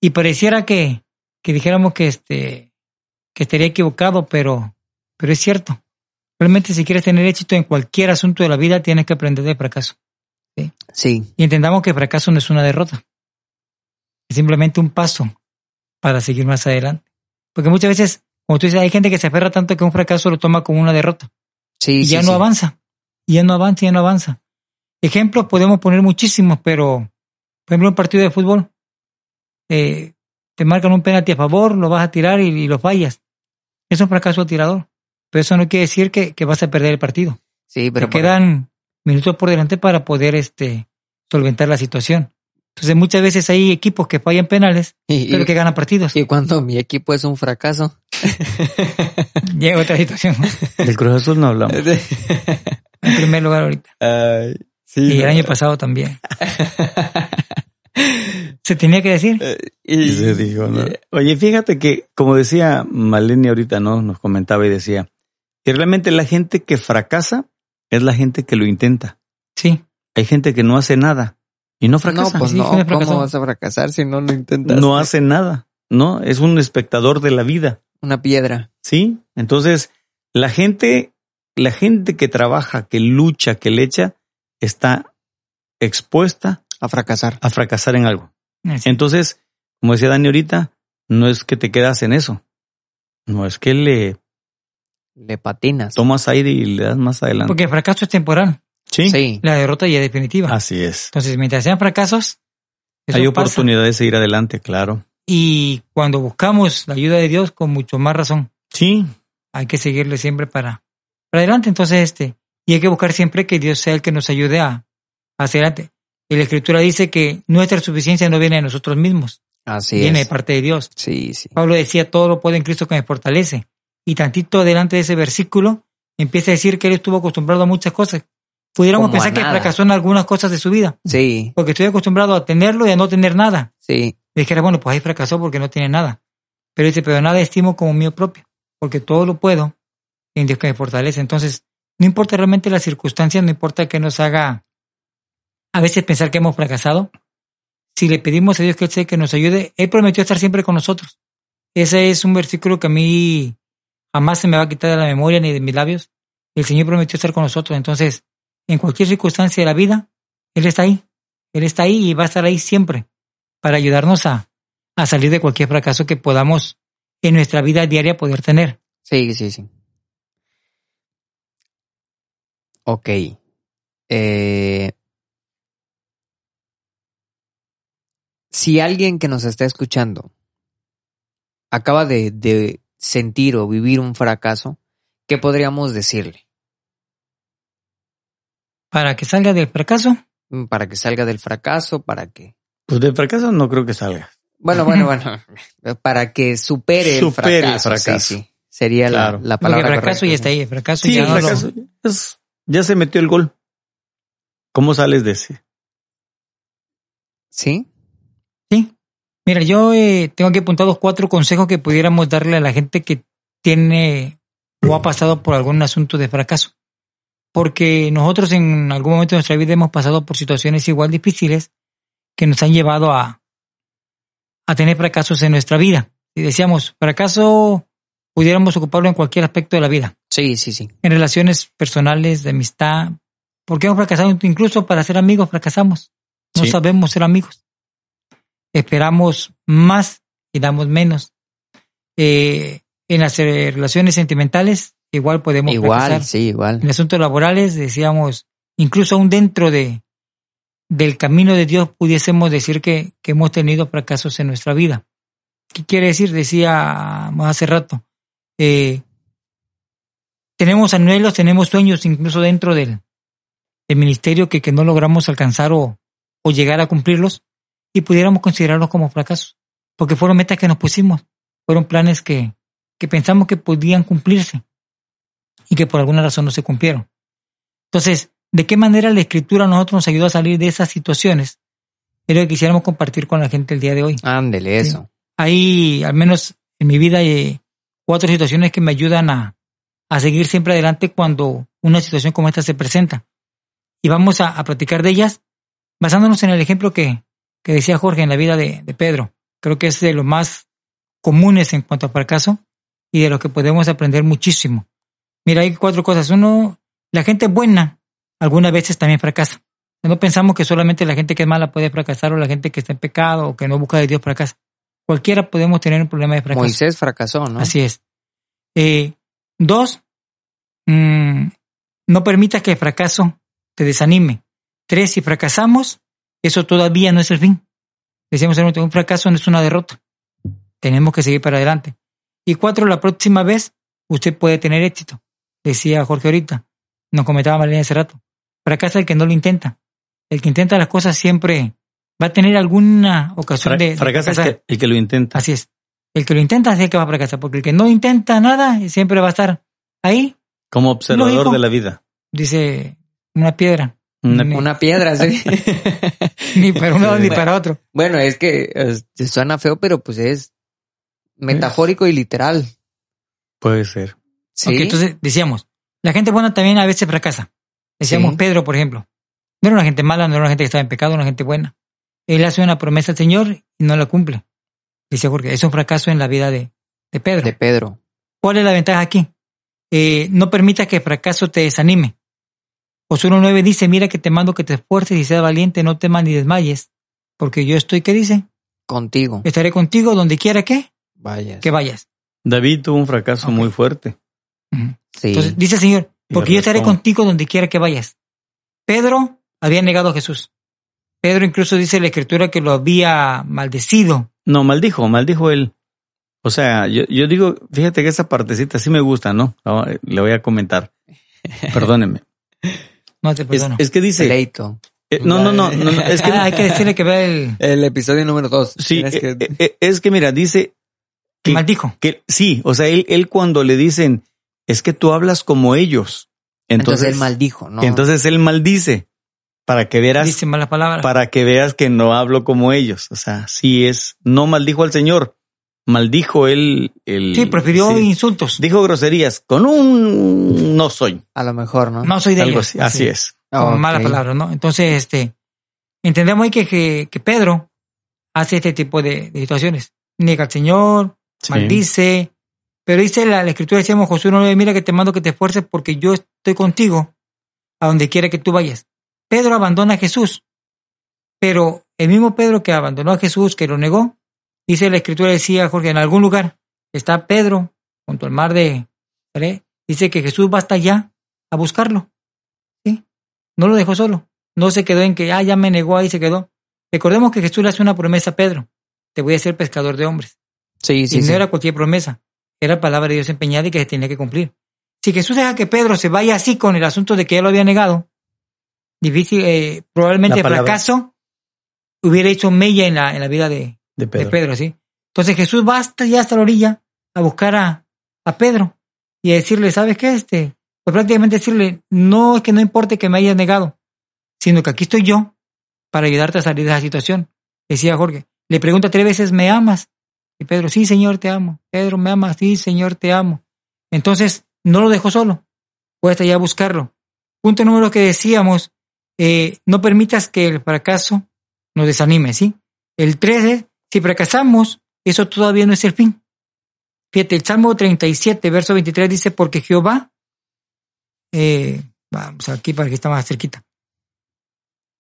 Y pareciera que, que dijéramos que este, que estaría equivocado, pero, pero es cierto. Realmente si quieres tener éxito en cualquier asunto de la vida, tienes que aprender del fracaso. Sí, Y entendamos que el fracaso no es una derrota. Es simplemente un paso para seguir más adelante. Porque muchas veces, como tú dices, hay gente que se aferra tanto que un fracaso lo toma como una derrota. sí, y sí, ya no sí. avanza. Y ya no avanza, ya no avanza. Ejemplos podemos poner muchísimos, pero, por ejemplo, un partido de fútbol, eh, te marcan un penalti a favor, lo vas a tirar y, y lo fallas. Es un fracaso al tirador. Pero eso no quiere decir que, que vas a perder el partido. Sí, pero Te quedan minutos por delante para poder este, solventar la situación. Entonces, muchas veces hay equipos que fallan penales, y, pero y- que ganan partidos. y cuando mi equipo es un fracaso. [LAUGHS] Llega otra situación. [LAUGHS] Del Cruz Azul no hablamos. [LAUGHS] en primer lugar ahorita. sí, Y el no. año pasado también. Se tenía que decir. Y Y- se dijo, ¿no? Oye, fíjate que, como decía Malenia ahorita, ¿no? Nos comentaba y decía que realmente la gente que fracasa es la gente que lo intenta. Sí. Hay gente que no hace nada y no No, fracasa. pues Sí, no, ¿cómo vas a fracasar si no lo intentas? no hace nada, ¿no? Es un espectador de la vida, Una piedra. ¿sí? Entonces, la gente, la gente que trabaja, que lucha, que le echa, está expuesta A fracasar. a fracasar en algo. Entonces, como decía Dani ahorita, no es que te quedas en eso. No es que le Le patinas. tomas aire y le das más adelante. Porque el fracaso es temporal. sí, Sí. La derrota ya es definitiva. así es. Entonces, mientras sean fracasos, Hay pasa. oportunidad de seguir adelante, claro. Y cuando buscamos la ayuda de Dios, con mucho más razón, Sí, hay que seguirle siempre para, para adelante. Entonces, este, y hay que buscar siempre que Dios sea el que nos ayude a, a hacer adelante. Y la Escritura dice que nuestra suficiencia no viene de nosotros mismos, Así viene de parte de Dios. Sí, sí. Pablo decía, todo lo puede en Cristo que me fortalece. Y tantito adelante de ese versículo, empieza a decir que él estuvo acostumbrado a muchas cosas. Pudiéramos Como pensar que fracasó en algunas cosas de su vida, Sí, porque estoy acostumbrado a tenerlo y a no tener nada. sí. Dijera, bueno, pues ahí fracasó porque no tiene nada. Pero dice, pero nada estimo como mío propio, porque todo lo puedo en Dios que me fortalece. Entonces, no importa realmente las circunstancias, no importa que nos haga a veces pensar que hemos fracasado. Si le pedimos a Dios que Él sea que nos ayude, Él prometió estar siempre con nosotros. Ese es un versículo que a mí jamás se me va a quitar de la memoria ni de mis labios. El Señor prometió estar con nosotros. Entonces, en cualquier circunstancia de la vida, Él está ahí. Él está ahí y va a estar ahí siempre para ayudarnos a, a salir de cualquier fracaso que podamos en nuestra vida diaria poder tener. Sí, sí, sí. Ok. Eh, si alguien que nos está escuchando acaba de, de sentir o vivir un fracaso, ¿qué podríamos decirle? Para que salga del fracaso, Mm, Para que salga del fracaso, para que... pues de fracaso no creo que salga. Bueno, bueno, [LAUGHS] bueno. Para que supere, Supere el el fracaso. fracaso. Sí, sí. Sería la- Claro. la, porque palabra el fracaso correcta. ya está ahí, el fracaso Sí, ya el no lo- fracaso es- ya se metió el gol. ¿Cómo sales de ese? Sí, Sí. Mira, yo eh, tengo aquí apuntados cuatro consejos que pudiéramos darle a la gente que tiene o ha pasado por algún asunto de fracaso. Porque nosotros en algún momento de nuestra vida hemos pasado por situaciones igual difíciles que nos han llevado a, a tener fracasos en nuestra vida. Y decíamos, fracaso pudiéramos ocuparlo en cualquier aspecto de la vida. sí, sí, sí. En relaciones personales, de amistad. Porque hemos fracasado incluso para ser amigos, fracasamos. No Sí. sabemos ser amigos. Esperamos más y damos menos. Eh, en las eh, relaciones sentimentales, igual podemos Igual, fracasar. sí, igual. En asuntos laborales, decíamos, incluso aún dentro de del camino de Dios pudiésemos decir que, que hemos tenido fracasos en nuestra vida. ¿Qué quiere decir? Decíamos hace rato, eh, tenemos anhelos, tenemos sueños incluso dentro del, del ministerio que, que no logramos alcanzar o, o llegar a cumplirlos y pudiéramos considerarlos como fracasos, porque fueron metas que nos pusimos, fueron planes que, que pensamos que podían cumplirse y que por alguna razón no se cumplieron. Entonces, ¿de qué manera la escritura a nosotros nos ayuda a salir de esas situaciones? Es lo que quisiéramos compartir con la gente el día de hoy. Ándele, eso. Hay, al menos en mi vida, hay cuatro situaciones que me ayudan a, a seguir siempre adelante cuando una situación como esta se presenta. Y vamos a, a platicar de ellas basándonos en el ejemplo que, que decía Jorge en la vida de, de Pedro. Creo que es de los más comunes en cuanto a fracaso y de lo que podemos aprender muchísimo. Mira, hay cuatro cosas. Uno, la gente buena algunas veces también fracasa. No pensamos que solamente la gente que es mala puede fracasar o la gente que está en pecado o que no busca de Dios fracasa. Cualquiera podemos tener un problema de fracaso. Moisés fracasó, ¿no? Así es. Eh, dos, mmm, no permitas que el fracaso te desanime. Tres, si fracasamos, eso todavía no es el fin. Decíamos un fracaso no es una derrota. Tenemos que seguir para adelante. Y cuatro, la próxima vez usted puede tener éxito. Decía Jorge ahorita. Nos comentaba Marlene hace rato. Fracasa el que no lo intenta. El que intenta las cosas siempre va a tener alguna ocasión de, de Fracasa el fracasar. que, el que lo intenta. Así es. El que lo intenta es el que va a fracasar, porque el que no intenta nada siempre va a estar ahí, Como observador Lógico. de la vida. dice una piedra. Una- Ni- Una piedra, sí. [LAUGHS] Ni para un lado ni para otro. bueno, es que suena feo, pero pues es metafórico y literal. Puede ser. Sí. Ok, entonces decíamos, la gente buena también a veces fracasa. Decíamos Sí. Pedro, por ejemplo. No era una gente mala, no era una gente que estaba en pecado, era una gente buena. Él hace una promesa al Señor y no la cumple. Dice Jorge, es un fracaso en la vida de, de Pedro. de Pedro. ¿Cuál es la ventaja aquí? Eh, no permita que el fracaso te desanime. Josué 1.9 dice, mira que te mando que te esfuerces y seas valiente, no temas ni desmayes, porque yo estoy, ¿qué dice? Contigo. Estaré contigo donde quiera que, Vaya. que vayas. David tuvo un fracaso muy fuerte. Sí. Entonces dice el Señor, porque yo estaré razón. contigo donde quiera que vayas. Pedro había negado a Jesús. Pedro incluso dice en la escritura que lo había maldecido. No, maldijo, maldijo él. O sea, yo, yo digo, fíjate que esa partecita sí me gusta, ¿no? Eh, Le voy a comentar. [LAUGHS] Perdónenme. No te Es, perdono. es que dice, Pleito. eh, no, no, no, no, no, [LAUGHS] es que Ah, hay que decirle que vea el El episodio número dos. sí, Tienes que- eh, eh, eh, es que mira, dice que, maldijo. que sí, o sea, él, él cuando le dicen, es que tú hablas como ellos. entonces, Entonces, él maldijo, ¿no? entonces él maldice para que veas, Dice malas palabras. para que veas que no hablo como ellos. O sea, sí es, no maldijo al Señor, maldijo él, el, Sí, prefirió sí. insultos. dijo groserías, con un no soy, a lo mejor, ¿no? No soy de algo ellos. así, así es. Con Ok. malas palabras, ¿no? Entonces, este, entendemos ahí que, que, que Pedro hace este tipo de, de situaciones. Niega al Señor, Sí. maldice, pero dice la, la escritura, decíamos Josué 9, mira que te mando que te esfuerces porque yo estoy contigo a donde quiera que tú vayas. Pedro abandona a Jesús, pero el mismo Pedro que abandonó a Jesús, que lo negó, dice la escritura, decía Jorge, en algún lugar está Pedro junto al mar de, ¿vale? dice que Jesús va hasta allá a buscarlo. ¿sí? No lo dejó solo, no se quedó en que, ah, ya me negó, ahí se quedó. Recordemos que Jesús le hace una promesa a Pedro, te voy a ser pescador de hombres. Sí, sí, y no sí. era cualquier promesa, era palabra de Dios empeñada y que se tenía que cumplir. Si Jesús deja que Pedro se vaya así con el asunto de que ya lo había negado, difícil, eh, probablemente el fracaso hubiera hecho mella en la, en la vida de, De. Pedro, ¿sí? Entonces Jesús va hasta ya hasta la orilla a buscar a, a Pedro y a decirle, ¿sabes qué? Este, pues prácticamente decirle, no es que no importe que me hayas negado, sino que aquí estoy yo para ayudarte a salir de esa situación. Decía Jorge, le pregunta tres veces, ¿me amas? Y Pedro, sí, Señor, te amo. Pedro, ¿me amas? Sí, Señor, te amo. Entonces, no lo dejó solo. Fue hasta allá a buscarlo. Punto número que decíamos, eh, no permitas que el fracaso nos desanime, ¿sí? El 13, si fracasamos, eso todavía no es el fin. Fíjate, el Salmo 37, verso 23 dice, porque Jehová, eh, vamos aquí para que está más cerquita.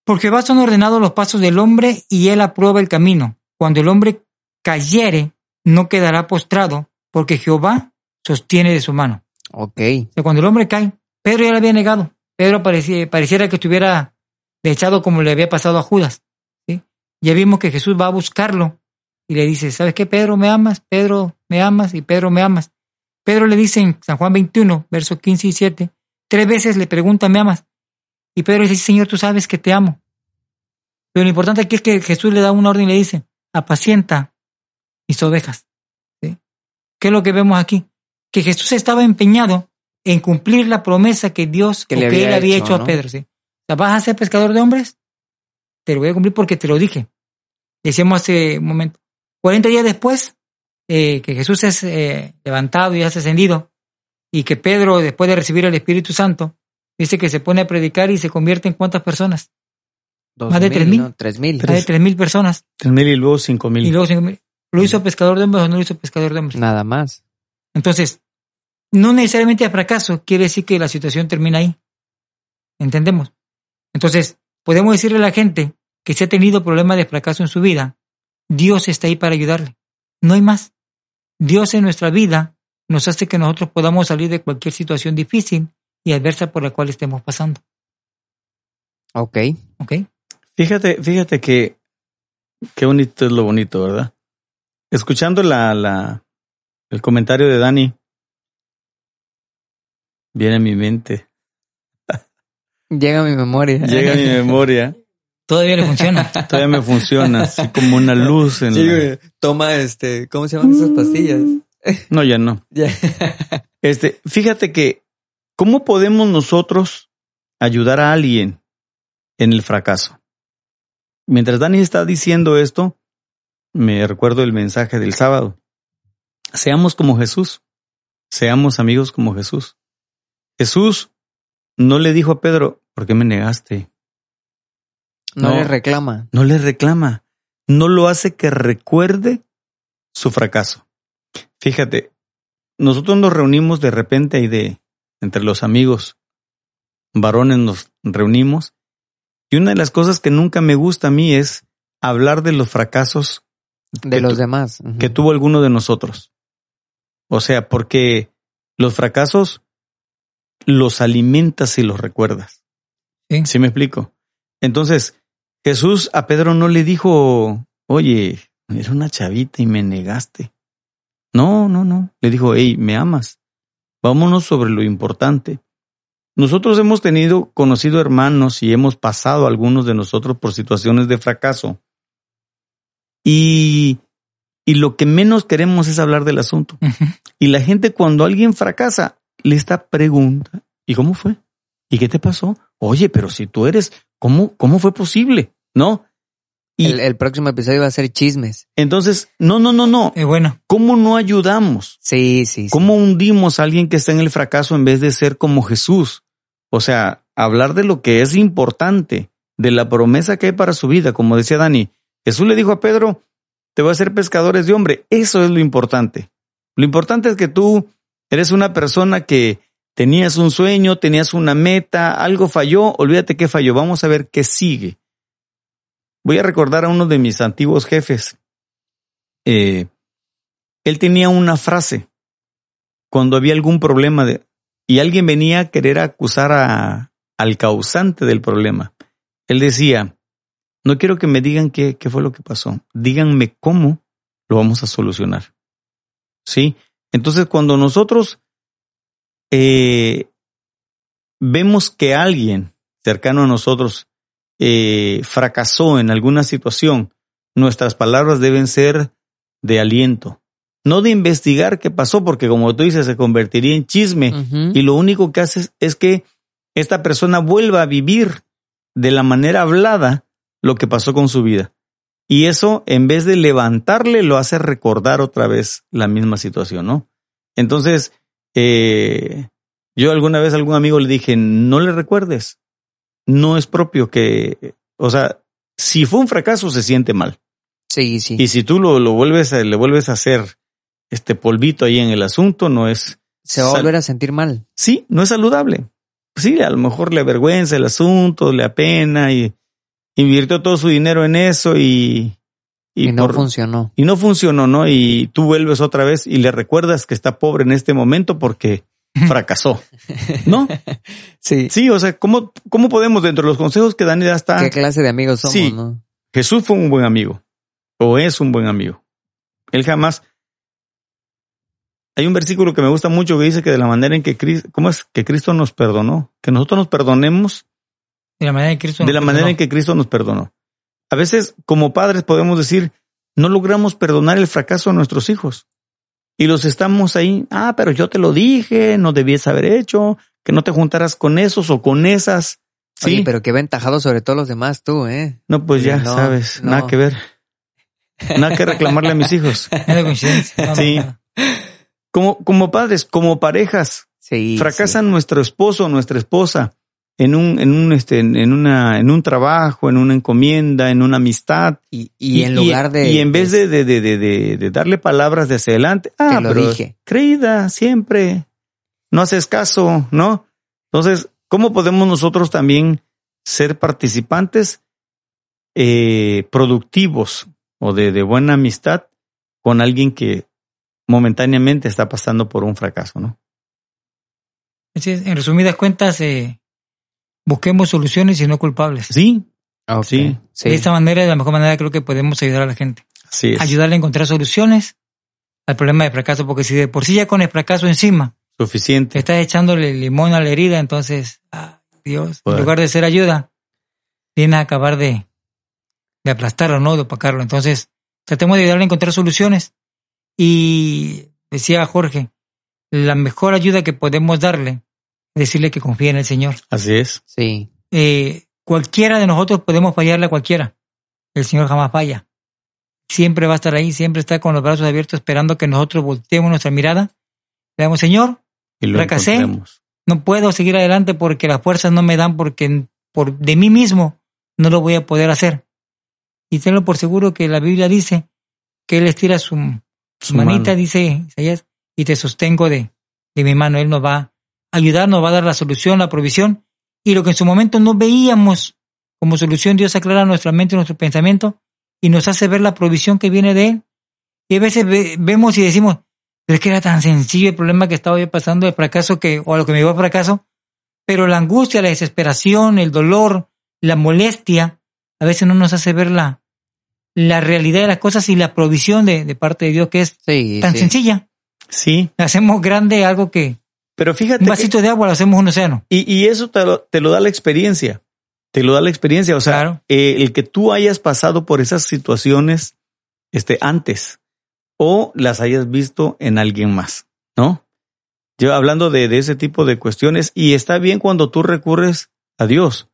Porque Jehová son ordenados los pasos del hombre y él aprueba el camino. Cuando el hombre cayere, no quedará postrado, porque Jehová sostiene de su mano. Ok. O sea, cuando el hombre cae, Pedro ya le había negado. Pedro parecía, pareciera que estuviera echado como le había pasado a Judas. ¿sí? Ya vimos que Jesús va a buscarlo y le dice, ¿sabes qué, Pedro, me amas? Pedro, me amas y Pedro, me amas. Pedro le dice en San Juan 21, versos 15 y 7, tres veces le pregunta, ¿me amas? Y Pedro dice, Señor, tú sabes que te amo. Pero lo importante aquí es que Jesús le da una orden y le dice, apacienta mis ovejas. ¿sí? ¿Qué es lo que vemos aquí? Que Jesús estaba empeñado en cumplir la promesa que Dios Que o le que había él había hecho, hecho, ¿no? a Pedro. ¿sí? O sea, ¿Vas a ser pescador de hombres? Te lo voy a cumplir porque te lo dije. Decíamos hace un momento. 40 días después, eh, que Jesús es eh, levantado y es ascendido, y que Pedro, después de recibir el Espíritu Santo, dice que se pone a predicar y se convierte en cuántas personas? Más de 3,000. ¿no? Tres mil. Más de tres mil personas. Tres mil y luego cinco mil. Y luego cinco mil. ¿Lo hizo pescador de hombres o no lo hizo pescador de hombres? Nada más. Entonces, no necesariamente a fracaso quiere decir que la situación termina ahí. ¿Entendemos? Entonces, podemos decirle a la gente que si ha tenido problemas de fracaso en su vida, Dios está ahí para ayudarle. No hay más. Dios en nuestra vida nos hace que nosotros podamos salir de cualquier situación difícil y adversa por la cual estemos pasando. Ok. ¿Ok? Fíjate, fíjate que qué bonito es lo bonito, ¿verdad? Escuchando la, la, el comentario de Dani, viene a mi mente, Llega a mi memoria. llega a mi memoria, Todavía le funciona. [LAUGHS] todavía me funciona, así como una luz en Sí, la-. Toma este, ¿cómo se llaman esas pastillas? No, ya no. [LAUGHS] Ya. Este, fíjate que, ¿cómo podemos nosotros ayudar a alguien en el fracaso? Mientras Dani está diciendo esto, me recuerdo el mensaje del sábado. Seamos como Jesús. Seamos amigos como Jesús. Jesús no le dijo a Pedro, ¿por qué me negaste? No, No. le reclama. No le reclama. No lo hace que recuerde su fracaso. Fíjate, nosotros nos reunimos de repente ahí de entre los amigos varones nos reunimos y una de las cosas que nunca me gusta a mí es hablar de los fracasos De los tu- demás. Que tuvo alguno de nosotros. O sea, porque los fracasos los alimentas y los recuerdas. Sí. ¿Sí me explico? Entonces, Jesús a Pedro no le dijo, oye, era una chavita y me negaste. No, no, no. Le dijo, hey, me amas. Vámonos sobre lo importante. Nosotros hemos tenido, conocido hermanos y hemos pasado algunos de nosotros por situaciones de fracaso. Y, y lo que menos queremos es hablar del asunto. Y la gente cuando alguien fracasa, le está pregunta, ¿y cómo fue? ¿Y qué te pasó? Oye, pero si tú eres, ¿cómo, cómo fue posible? ¿No? Y El, el próximo episodio va a ser chismes. entonces, no, no, no, no. Es bueno. ¿Cómo no ayudamos? Sí, sí, sí. ¿Cómo hundimos a alguien que está en el fracaso en vez de ser como Jesús? O sea, hablar de lo que es importante, de la promesa que hay para su vida, como decía Dani. Jesús le dijo a Pedro, te voy a hacer pescadores de hombre. Eso es lo importante. Lo importante es que tú eres una persona que tenías un sueño, tenías una meta, algo falló, olvídate qué falló, vamos a ver qué sigue. Voy a recordar a uno de mis antiguos jefes. Eh, él tenía una frase cuando había algún problema y alguien venía a querer acusar a, al causante del problema. Él decía, no quiero que me digan qué, qué fue lo que pasó, díganme cómo lo vamos a solucionar. ¿Sí? Entonces, cuando nosotros eh, vemos que alguien cercano a nosotros eh, fracasó en alguna situación, nuestras palabras deben ser de aliento, no de investigar qué pasó, porque como tú dices, se convertiría en chisme y lo único que hace es- es que esta persona vuelva a vivir de la manera hablada lo que pasó con su vida. Y eso, en vez de levantarle, lo hace recordar otra vez la misma situación, ¿no? Entonces, eh, yo alguna vez a algún amigo le dije, no le recuerdes. No es propio que, o sea, si fue un fracaso, se siente mal. Sí, sí. Y si tú lo, lo vuelves a, le vuelves a hacer este polvito ahí en el asunto, no es, Se va a volver a sentir mal. sí, no es saludable. Sí, a lo mejor le avergüenza el asunto, le apena y invirtió todo su dinero en eso y, Y, no por- funcionó. y no funcionó, ¿no? Y tú vuelves otra vez y le recuerdas que está pobre en este momento porque fracasó, [LAUGHS] ¿no? Sí. Sí, o sea, ¿cómo, cómo podemos dentro de los consejos que Dani da está? ¿Qué clase de amigos somos, Sí. no? Jesús fue un buen amigo o es un buen amigo. Él jamás. Hay un versículo que me gusta mucho que dice que de la manera en que Cristo, ¿cómo es que Cristo nos perdonó? Que nosotros nos perdonemos De la manera en que Cristo de la manera en que Cristo nos perdonó. A veces, como padres, podemos decir, no logramos perdonar el fracaso a nuestros hijos. Y los estamos ahí, ah, pero yo te lo dije, no debías haber hecho, que no te juntaras con esos o con esas. Sí, Oye, pero qué ventajado sobre todos los demás tú, ¿eh? no, pues ya no, sabes, no. nada que ver. Nada que reclamarle a mis hijos. [LAUGHS] Sí. Como, como padres, como parejas, Sí. fracasan nuestro esposo o nuestra esposa en un, en un, este, en una, en un trabajo, en una encomienda, en una amistad. Y, y en lugar de. y en vez de, de, de, de, de- de darle palabras de hacia adelante, ah, Te lo pero dije. creída, siempre, no haces caso, ¿no? Entonces, ¿cómo podemos nosotros también ser participantes eh, productivos o de, de buena amistad con alguien que momentáneamente está pasando por un fracaso, ¿no? En resumidas cuentas, eh, busquemos soluciones y no culpables. Sí, Ok, Sí. sí. De esta manera, de la mejor manera, creo que podemos ayudar a la gente. así es. Ayudarle a encontrar soluciones al problema de fracaso, porque si de por sí ya con el fracaso encima Suficiente. estás echándole limón a la herida, entonces, ah, Dios, en lugar de ser ayuda, viene a acabar de, de aplastarlo, ¿no? De opacarlo. Entonces, tratemos de ayudarle a encontrar soluciones. Y decía Jorge, la mejor ayuda que podemos darle decirle que confíe en el Señor. Así es. Sí. Eh, cualquiera de nosotros podemos fallarle a cualquiera. El Señor jamás falla. Siempre va a estar ahí, siempre está con los brazos abiertos esperando que nosotros volteemos nuestra mirada. Le damos, Señor, Y lo Fracasé. no puedo seguir adelante porque las fuerzas no me dan porque por de mí mismo no lo voy a poder hacer. Y tenlo por seguro que la Biblia dice que Él estira su, su manita, mano. dice Isaías, y te sostengo de, de mi mano. Él nos va a ayudar, nos va a dar la solución, la provisión. Y lo que en su momento no veíamos como solución, Dios aclara nuestra mente y nuestro pensamiento y nos hace ver la provisión que viene de Él. Y a veces ve- vemos y decimos, pero es que era tan sencillo el problema que estaba yo pasando de fracaso que, o a lo que me llevó a fracaso. Pero la angustia, la desesperación, el dolor, la molestia, a veces no nos hace ver la, la realidad de las cosas y la provisión de, de parte de Dios que es Sí. tan sí. sencilla. Sí, Hacemos grande algo que pero fíjate un que- vasito de agua lo hacemos un océano. y, y eso te lo, te lo da la experiencia. Te lo da la experiencia. O sea, Claro. eh, el que tú hayas pasado por esas situaciones este, antes o las hayas visto en alguien más, ¿no? Yo hablando de, de ese tipo de cuestiones y está bien cuando tú recurres a Dios,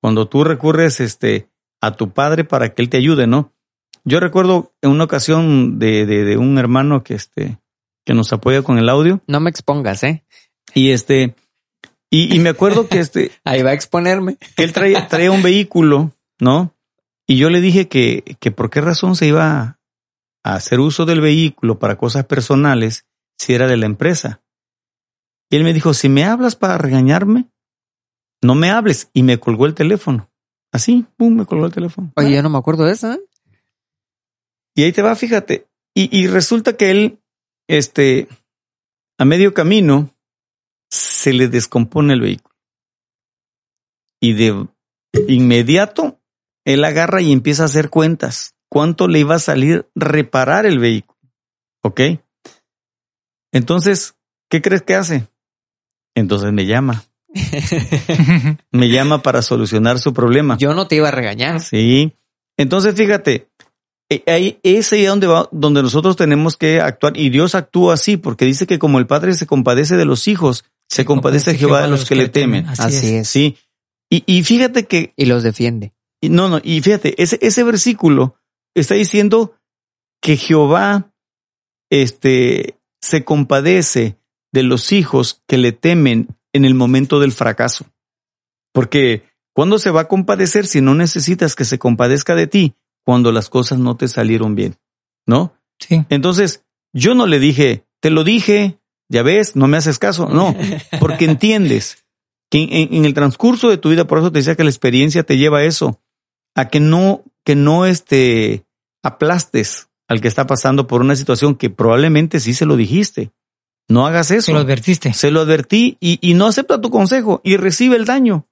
cuando tú recurres este, a tu padre para que él te ayude, ¿no? Yo recuerdo en una ocasión de, de, de un hermano que, este, que nos apoya con el audio No me expongas, ¿eh? Y este, y, y me acuerdo que este, [LAUGHS] Ahí va a exponerme. que [LAUGHS] él traía, traía un vehículo, ¿no? Y yo le dije que, que por qué razón se iba a hacer uso del vehículo para cosas personales si era de la empresa. Y él me dijo, si me hablas para regañarme, no me hables. Y me colgó el teléfono. Así, pum, me colgó el teléfono. Oye, yo no me acuerdo de eso, ¿eh? Y ahí te va, fíjate. Y, y resulta que él, este, a medio camino, se le descompone el vehículo. Y de inmediato, él agarra y empieza a hacer cuentas. ¿Cuánto le iba a salir reparar el vehículo? ¿Ok? Entonces, ¿qué crees que hace? Entonces me llama. [LAUGHS] Me llama para solucionar su problema. Yo no te iba a regañar. Sí. Entonces, fíjate, eh, ahí es ahí donde va, donde nosotros tenemos que actuar y Dios actúa así porque dice que como el Padre se compadece de los hijos, se, compadece Jehová de los que le temen. Así es. Sí. Y, y fíjate que, Y los defiende. y no, no, y fíjate, ese, ese versículo está diciendo que Jehová, este, se compadece de los hijos que le temen en el momento del fracaso. Porque ¿cuándo se va a compadecer si no necesitas que se compadezca de ti cuando las cosas no te salieron bien? ¿No? Sí. Entonces, yo no le dije, te lo dije, ya ves, no me haces caso. No, [LAUGHS] porque entiendes que en, el transcurso de tu vida, por eso te decía que la experiencia te lleva a eso, a que no, que no este, aplastes al que está pasando por una situación que probablemente sí se lo dijiste. No hagas eso. Se lo advertiste. Se lo advertí y, y no acepta tu consejo y recibe el daño.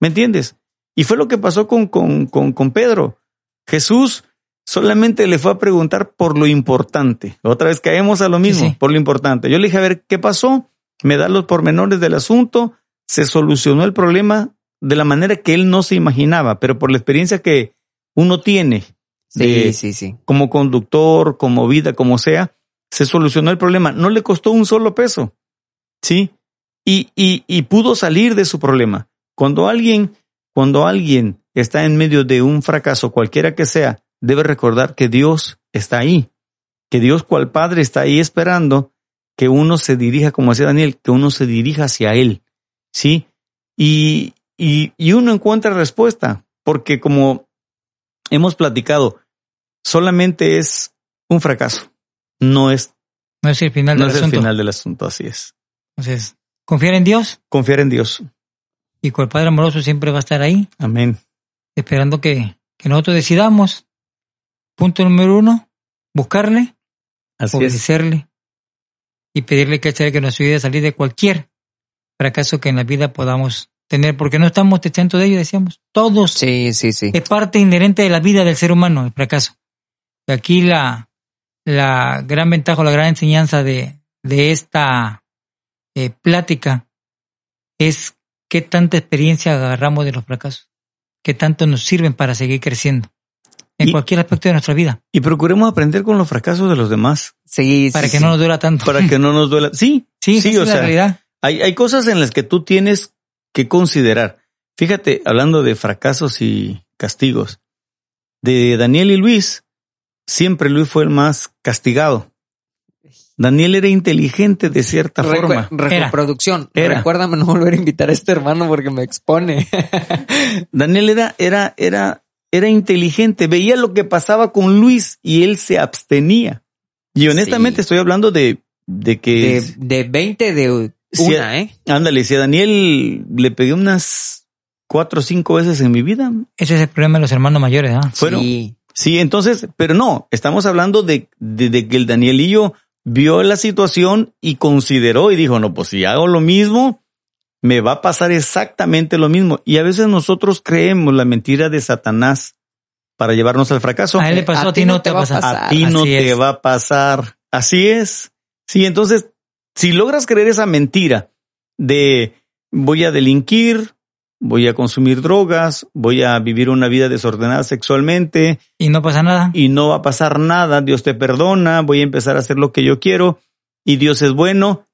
¿Me entiendes? Y fue lo que pasó con, con, con, con Pedro. Jesús solamente le fue a preguntar por lo importante. Otra vez caemos a lo mismo, sí. por lo importante. Yo le dije, a ver, ¿qué pasó? Me da los pormenores del asunto. Se solucionó el problema de la manera que él no se imaginaba, pero por la experiencia que uno tiene Sí, de- sí, sí. como conductor, como vida, como sea, se solucionó el problema. No le costó un solo peso. ¿Sí? Y, y, y pudo salir de su problema. Cuando alguien, cuando alguien está en medio de un fracaso, cualquiera que sea, debe recordar que Dios está ahí. Que Dios cual Padre está ahí esperando que uno se dirija, como decía Daniel, que uno se dirija hacia Él. ¿Sí? Y, y, y uno encuentra respuesta, porque como hemos platicado, solamente es un fracaso. No es, No es el final no del es el final del asunto, así es. Entonces, confiar en Dios Confiar en Dios. y el Padre amoroso siempre va a estar ahí, Amén. esperando que, que nosotros decidamos. Punto número uno, buscarle, Así es. obedecerle y pedirle que que nos ayude a salir de cualquier fracaso que en la vida podamos tener, porque no estamos exentos de ello, decíamos. Todos Sí, sí, sí. es parte inherente de la vida del ser humano, el fracaso. Aquí la, la gran ventaja o la gran enseñanza de, de esta eh, plática es qué tanta experiencia agarramos de los fracasos, qué tanto nos sirven para seguir creciendo en Y- cualquier aspecto de nuestra vida, Y procuremos aprender con los fracasos de los demás Sí, para sí, que sí. no nos duela tanto. para que no nos duela. Sí, sí, sí, o es la sea, realidad. hay, hay cosas en las que tú tienes que considerar. Fíjate, hablando de fracasos y castigos, de Daniel y Luis, siempre Luis fue el más castigado. Daniel era inteligente de cierta Recu- forma. Reproducción. Era. Recuérdame no volver a invitar a este hermano porque me expone. [LAUGHS] Daniel era, era, era, era inteligente, veía lo que pasaba con Luis y él se abstenía. Y honestamente Sí. estoy hablando de, de que, de, de 20 de una, ¿eh? ándale, si a Daniel le pegué unas cuatro o cinco veces en mi vida, Ese es el problema de los hermanos mayores. ¿ah? fueron, Sí. Sí, entonces, pero no, estamos hablando de, de, de que el Danielillo vio la situación y consideró y dijo, no, pues si hago lo mismo, me va a pasar exactamente lo mismo. Y a veces nosotros creemos la mentira de Satanás para llevarnos al fracaso. A él le pasó, a, ti no te va a pasar. A ti no Así te es. va a pasar. Así es. Sí, entonces, si logras creer esa mentira de voy a delinquir, voy a consumir drogas, voy a vivir una vida desordenada sexualmente, Y no pasa nada. y no va a pasar nada, Dios te perdona, voy a empezar a hacer lo que yo quiero y Dios es bueno,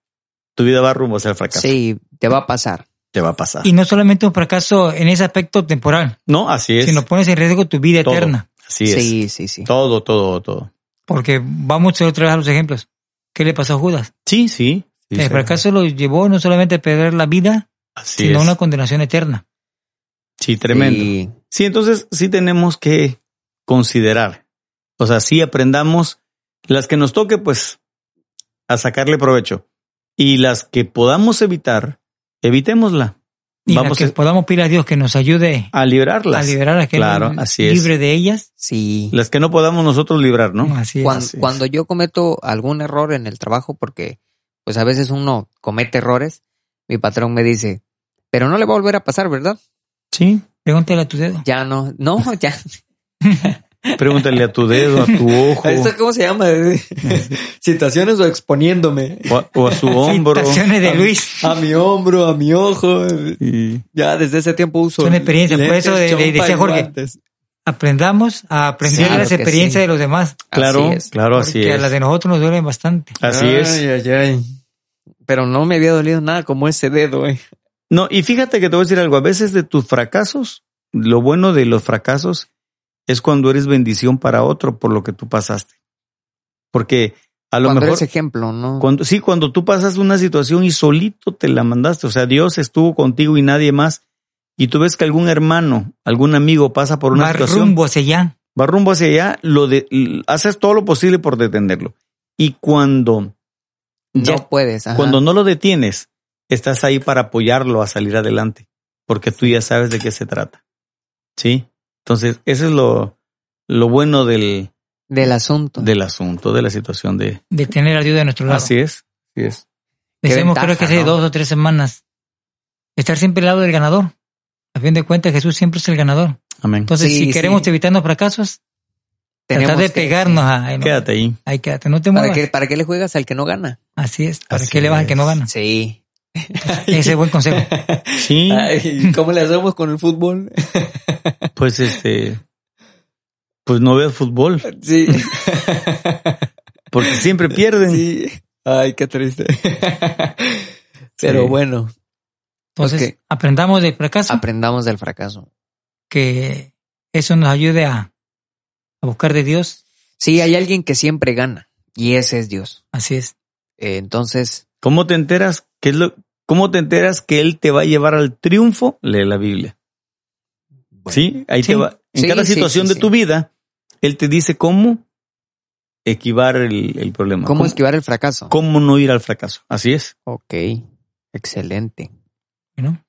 tu vida va rumbo hacia el fracaso. Sí, te va a pasar. Te va a pasar. Y no solamente un fracaso en ese aspecto temporal, no, así es. sino pones en riesgo tu vida Todo. eterna. Así es. Sí, sí, sí. Todo, todo, todo. Porque vamos otra vez a los ejemplos. ¿Qué le pasó a Judas? Sí, sí. sí, el sí. fracaso lo llevó no solamente a perder la vida, Así sino es. una condenación eterna. Sí, tremendo. Sí. Sí, entonces sí tenemos que considerar. O sea, sí aprendamos las que nos toque, pues, a sacarle provecho. Y las que podamos evitar, evitémosla. Y la Vamos que a, podamos pedir a Dios que nos ayude a librarlas. a liberar a aquel Claro, así es. libre de ellas. Sí. Las que no podamos nosotros librar, ¿no? Así es. Cuan- así es. cuando yo cometo algún error en el trabajo, porque pues a veces uno comete errores, mi patrón me dice, pero no le va a volver a pasar, ¿verdad? Sí. Pregúntale a tu dedo. Ya no, no, ya. [LAUGHS] Pregúntale a tu dedo, a tu ojo, ¿Esto cómo se llama? [LAUGHS] Situaciones o exponiéndome. o a, o a su hombro. Citaciones de Luis. A mi hombro, a mi ojo. Y- Ya desde ese tiempo uso. Son experiencias, por lentes, eso de- decía Jorge. guantes. Aprendamos a aprender las experiencias sí. de los demás. claro, Así es. claro, así porque a es. las de nosotros nos duelen bastante. Así Ay, es. ay, ay. Pero no me había dolido nada como ese dedo, eh. No, y fíjate que te voy a decir algo. A veces de tus fracasos, lo bueno de los fracasos es cuando eres bendición para otro por lo que tú pasaste. Porque a lo Cuando mejor, eres ejemplo, ¿no? cuando, sí, cuando tú pasas una situación y solito te la mandaste, o sea, Dios estuvo contigo y nadie más, y tú ves que algún hermano, algún amigo pasa por una Va situación, rumbo hacia allá. va rumbo hacia allá, lo de, haces todo lo posible por detenerlo. Y cuando, no ya- puedes. ajá. cuando no lo detienes, estás ahí para apoyarlo a salir adelante, porque tú ya sabes de qué se trata. ¿Sí? Entonces, eso es lo, lo bueno del, Del asunto. del asunto, de la situación de... de tener ayuda de nuestro lado. Así es, así es. Decimos ventaja, creo que hace ¿no? dos o tres semanas. Estar siempre al lado del ganador. A fin de cuentas, Jesús siempre es el ganador. Amén. Entonces, Sí, si queremos sí. evitarnos fracasos, Tenemos tratar de que- pegarnos a... ay, no, Quédate ahí. Ahí quédate, no te ¿Para muevas. qué, ¿Para qué le juegas al que no gana? Así es. ¿Para Así qué le vas al que no gana? Sí. [LAUGHS] Ese es buen consejo. [LAUGHS] Sí, Ay, ¿Cómo le hacemos con el fútbol? [LAUGHS] pues este... Pues no veas fútbol. Sí. Porque siempre pierden. Sí. Ay, qué triste. Pero Sí. bueno, Entonces, aprendamos del fracaso, aprendamos del fracaso. que eso nos ayude a, a buscar de Dios. Sí, hay alguien que siempre gana y ese es Dios. Así es. Eh, entonces, ¿Cómo te enteras qué es lo, cómo te enteras que él te va a llevar al triunfo? Lee la Biblia. bueno, Sí, ahí Sí. te va. En Sí, cada situación sí, de sí. tu vida, él te dice cómo esquivar el, el problema. ¿cómo esquivar el fracaso? cómo no ir al fracaso. Así es. Ok, excelente. Bueno.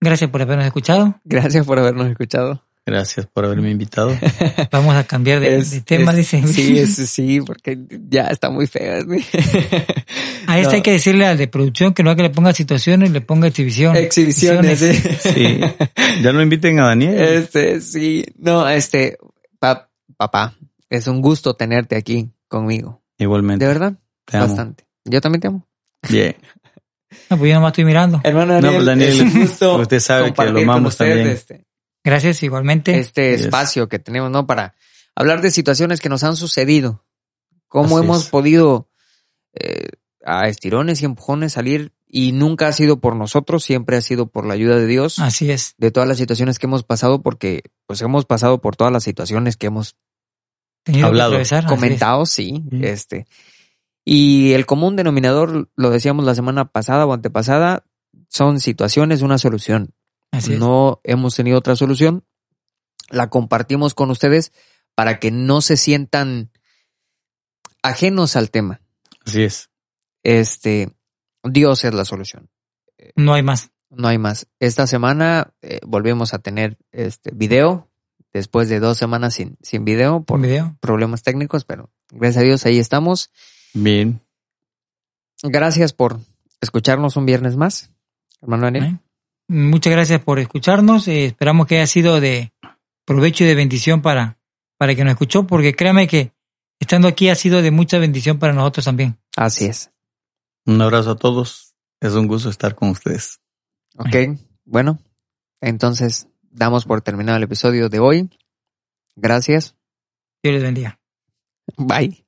Gracias por habernos escuchado. Gracias por habernos escuchado. Gracias por haberme invitado. [LAUGHS] Vamos a cambiar de, Es- de tema, es- dice. Sí, [LAUGHS] es- sí, porque ya está muy fea. ¿sí? A este No. hay que decirle al de producción que no hay que le ponga situaciones, le ponga exhibición. Exhibiciones. sí. Sí. Ya no inviten a Daniel. Este, sí. No, este, pa- papá, es un gusto tenerte aquí conmigo. Igualmente. De verdad, Te amo. bastante. Yo también te amo. Bien. [LAUGHS] No, pues yo nomás estoy mirando. Hermano No, pues, Daniel, es un gusto usted sabe que compartir lo amamos también. Este, Gracias igualmente. este Yes. espacio que tenemos, ¿no? Para hablar de situaciones que nos han sucedido. Cómo Así hemos es. podido eh, a estirones y empujones salir y nunca ha sido por nosotros, siempre ha sido por la ayuda de Dios. Así es. De todas las situaciones que hemos pasado, porque pues hemos pasado por todas las situaciones que hemos Tenido que Hablado. comentado, sí, este. Y el común denominador, lo decíamos la semana pasada o antepasada, son situaciones, una solución. Así es. no hemos tenido otra solución. La compartimos con ustedes para que no se sientan ajenos al tema. Así es. Este, Dios es la solución. No hay más. No hay más. Esta semana eh, volvemos a tener este video después de dos semanas sin, sin video por video. problemas técnicos, pero gracias a Dios ahí estamos. Bien. Gracias por escucharnos un viernes más, hermano Daniel. ¿eh? Muchas gracias por escucharnos. Eh, esperamos que haya sido de provecho y de bendición para, para el que nos escuchó, porque créame que estando aquí ha sido de mucha bendición para nosotros también. Así es. Un abrazo a todos. Es un gusto estar con ustedes. Ok, bueno, entonces damos por terminado el episodio de hoy. Gracias. Dios les bendiga. Bye.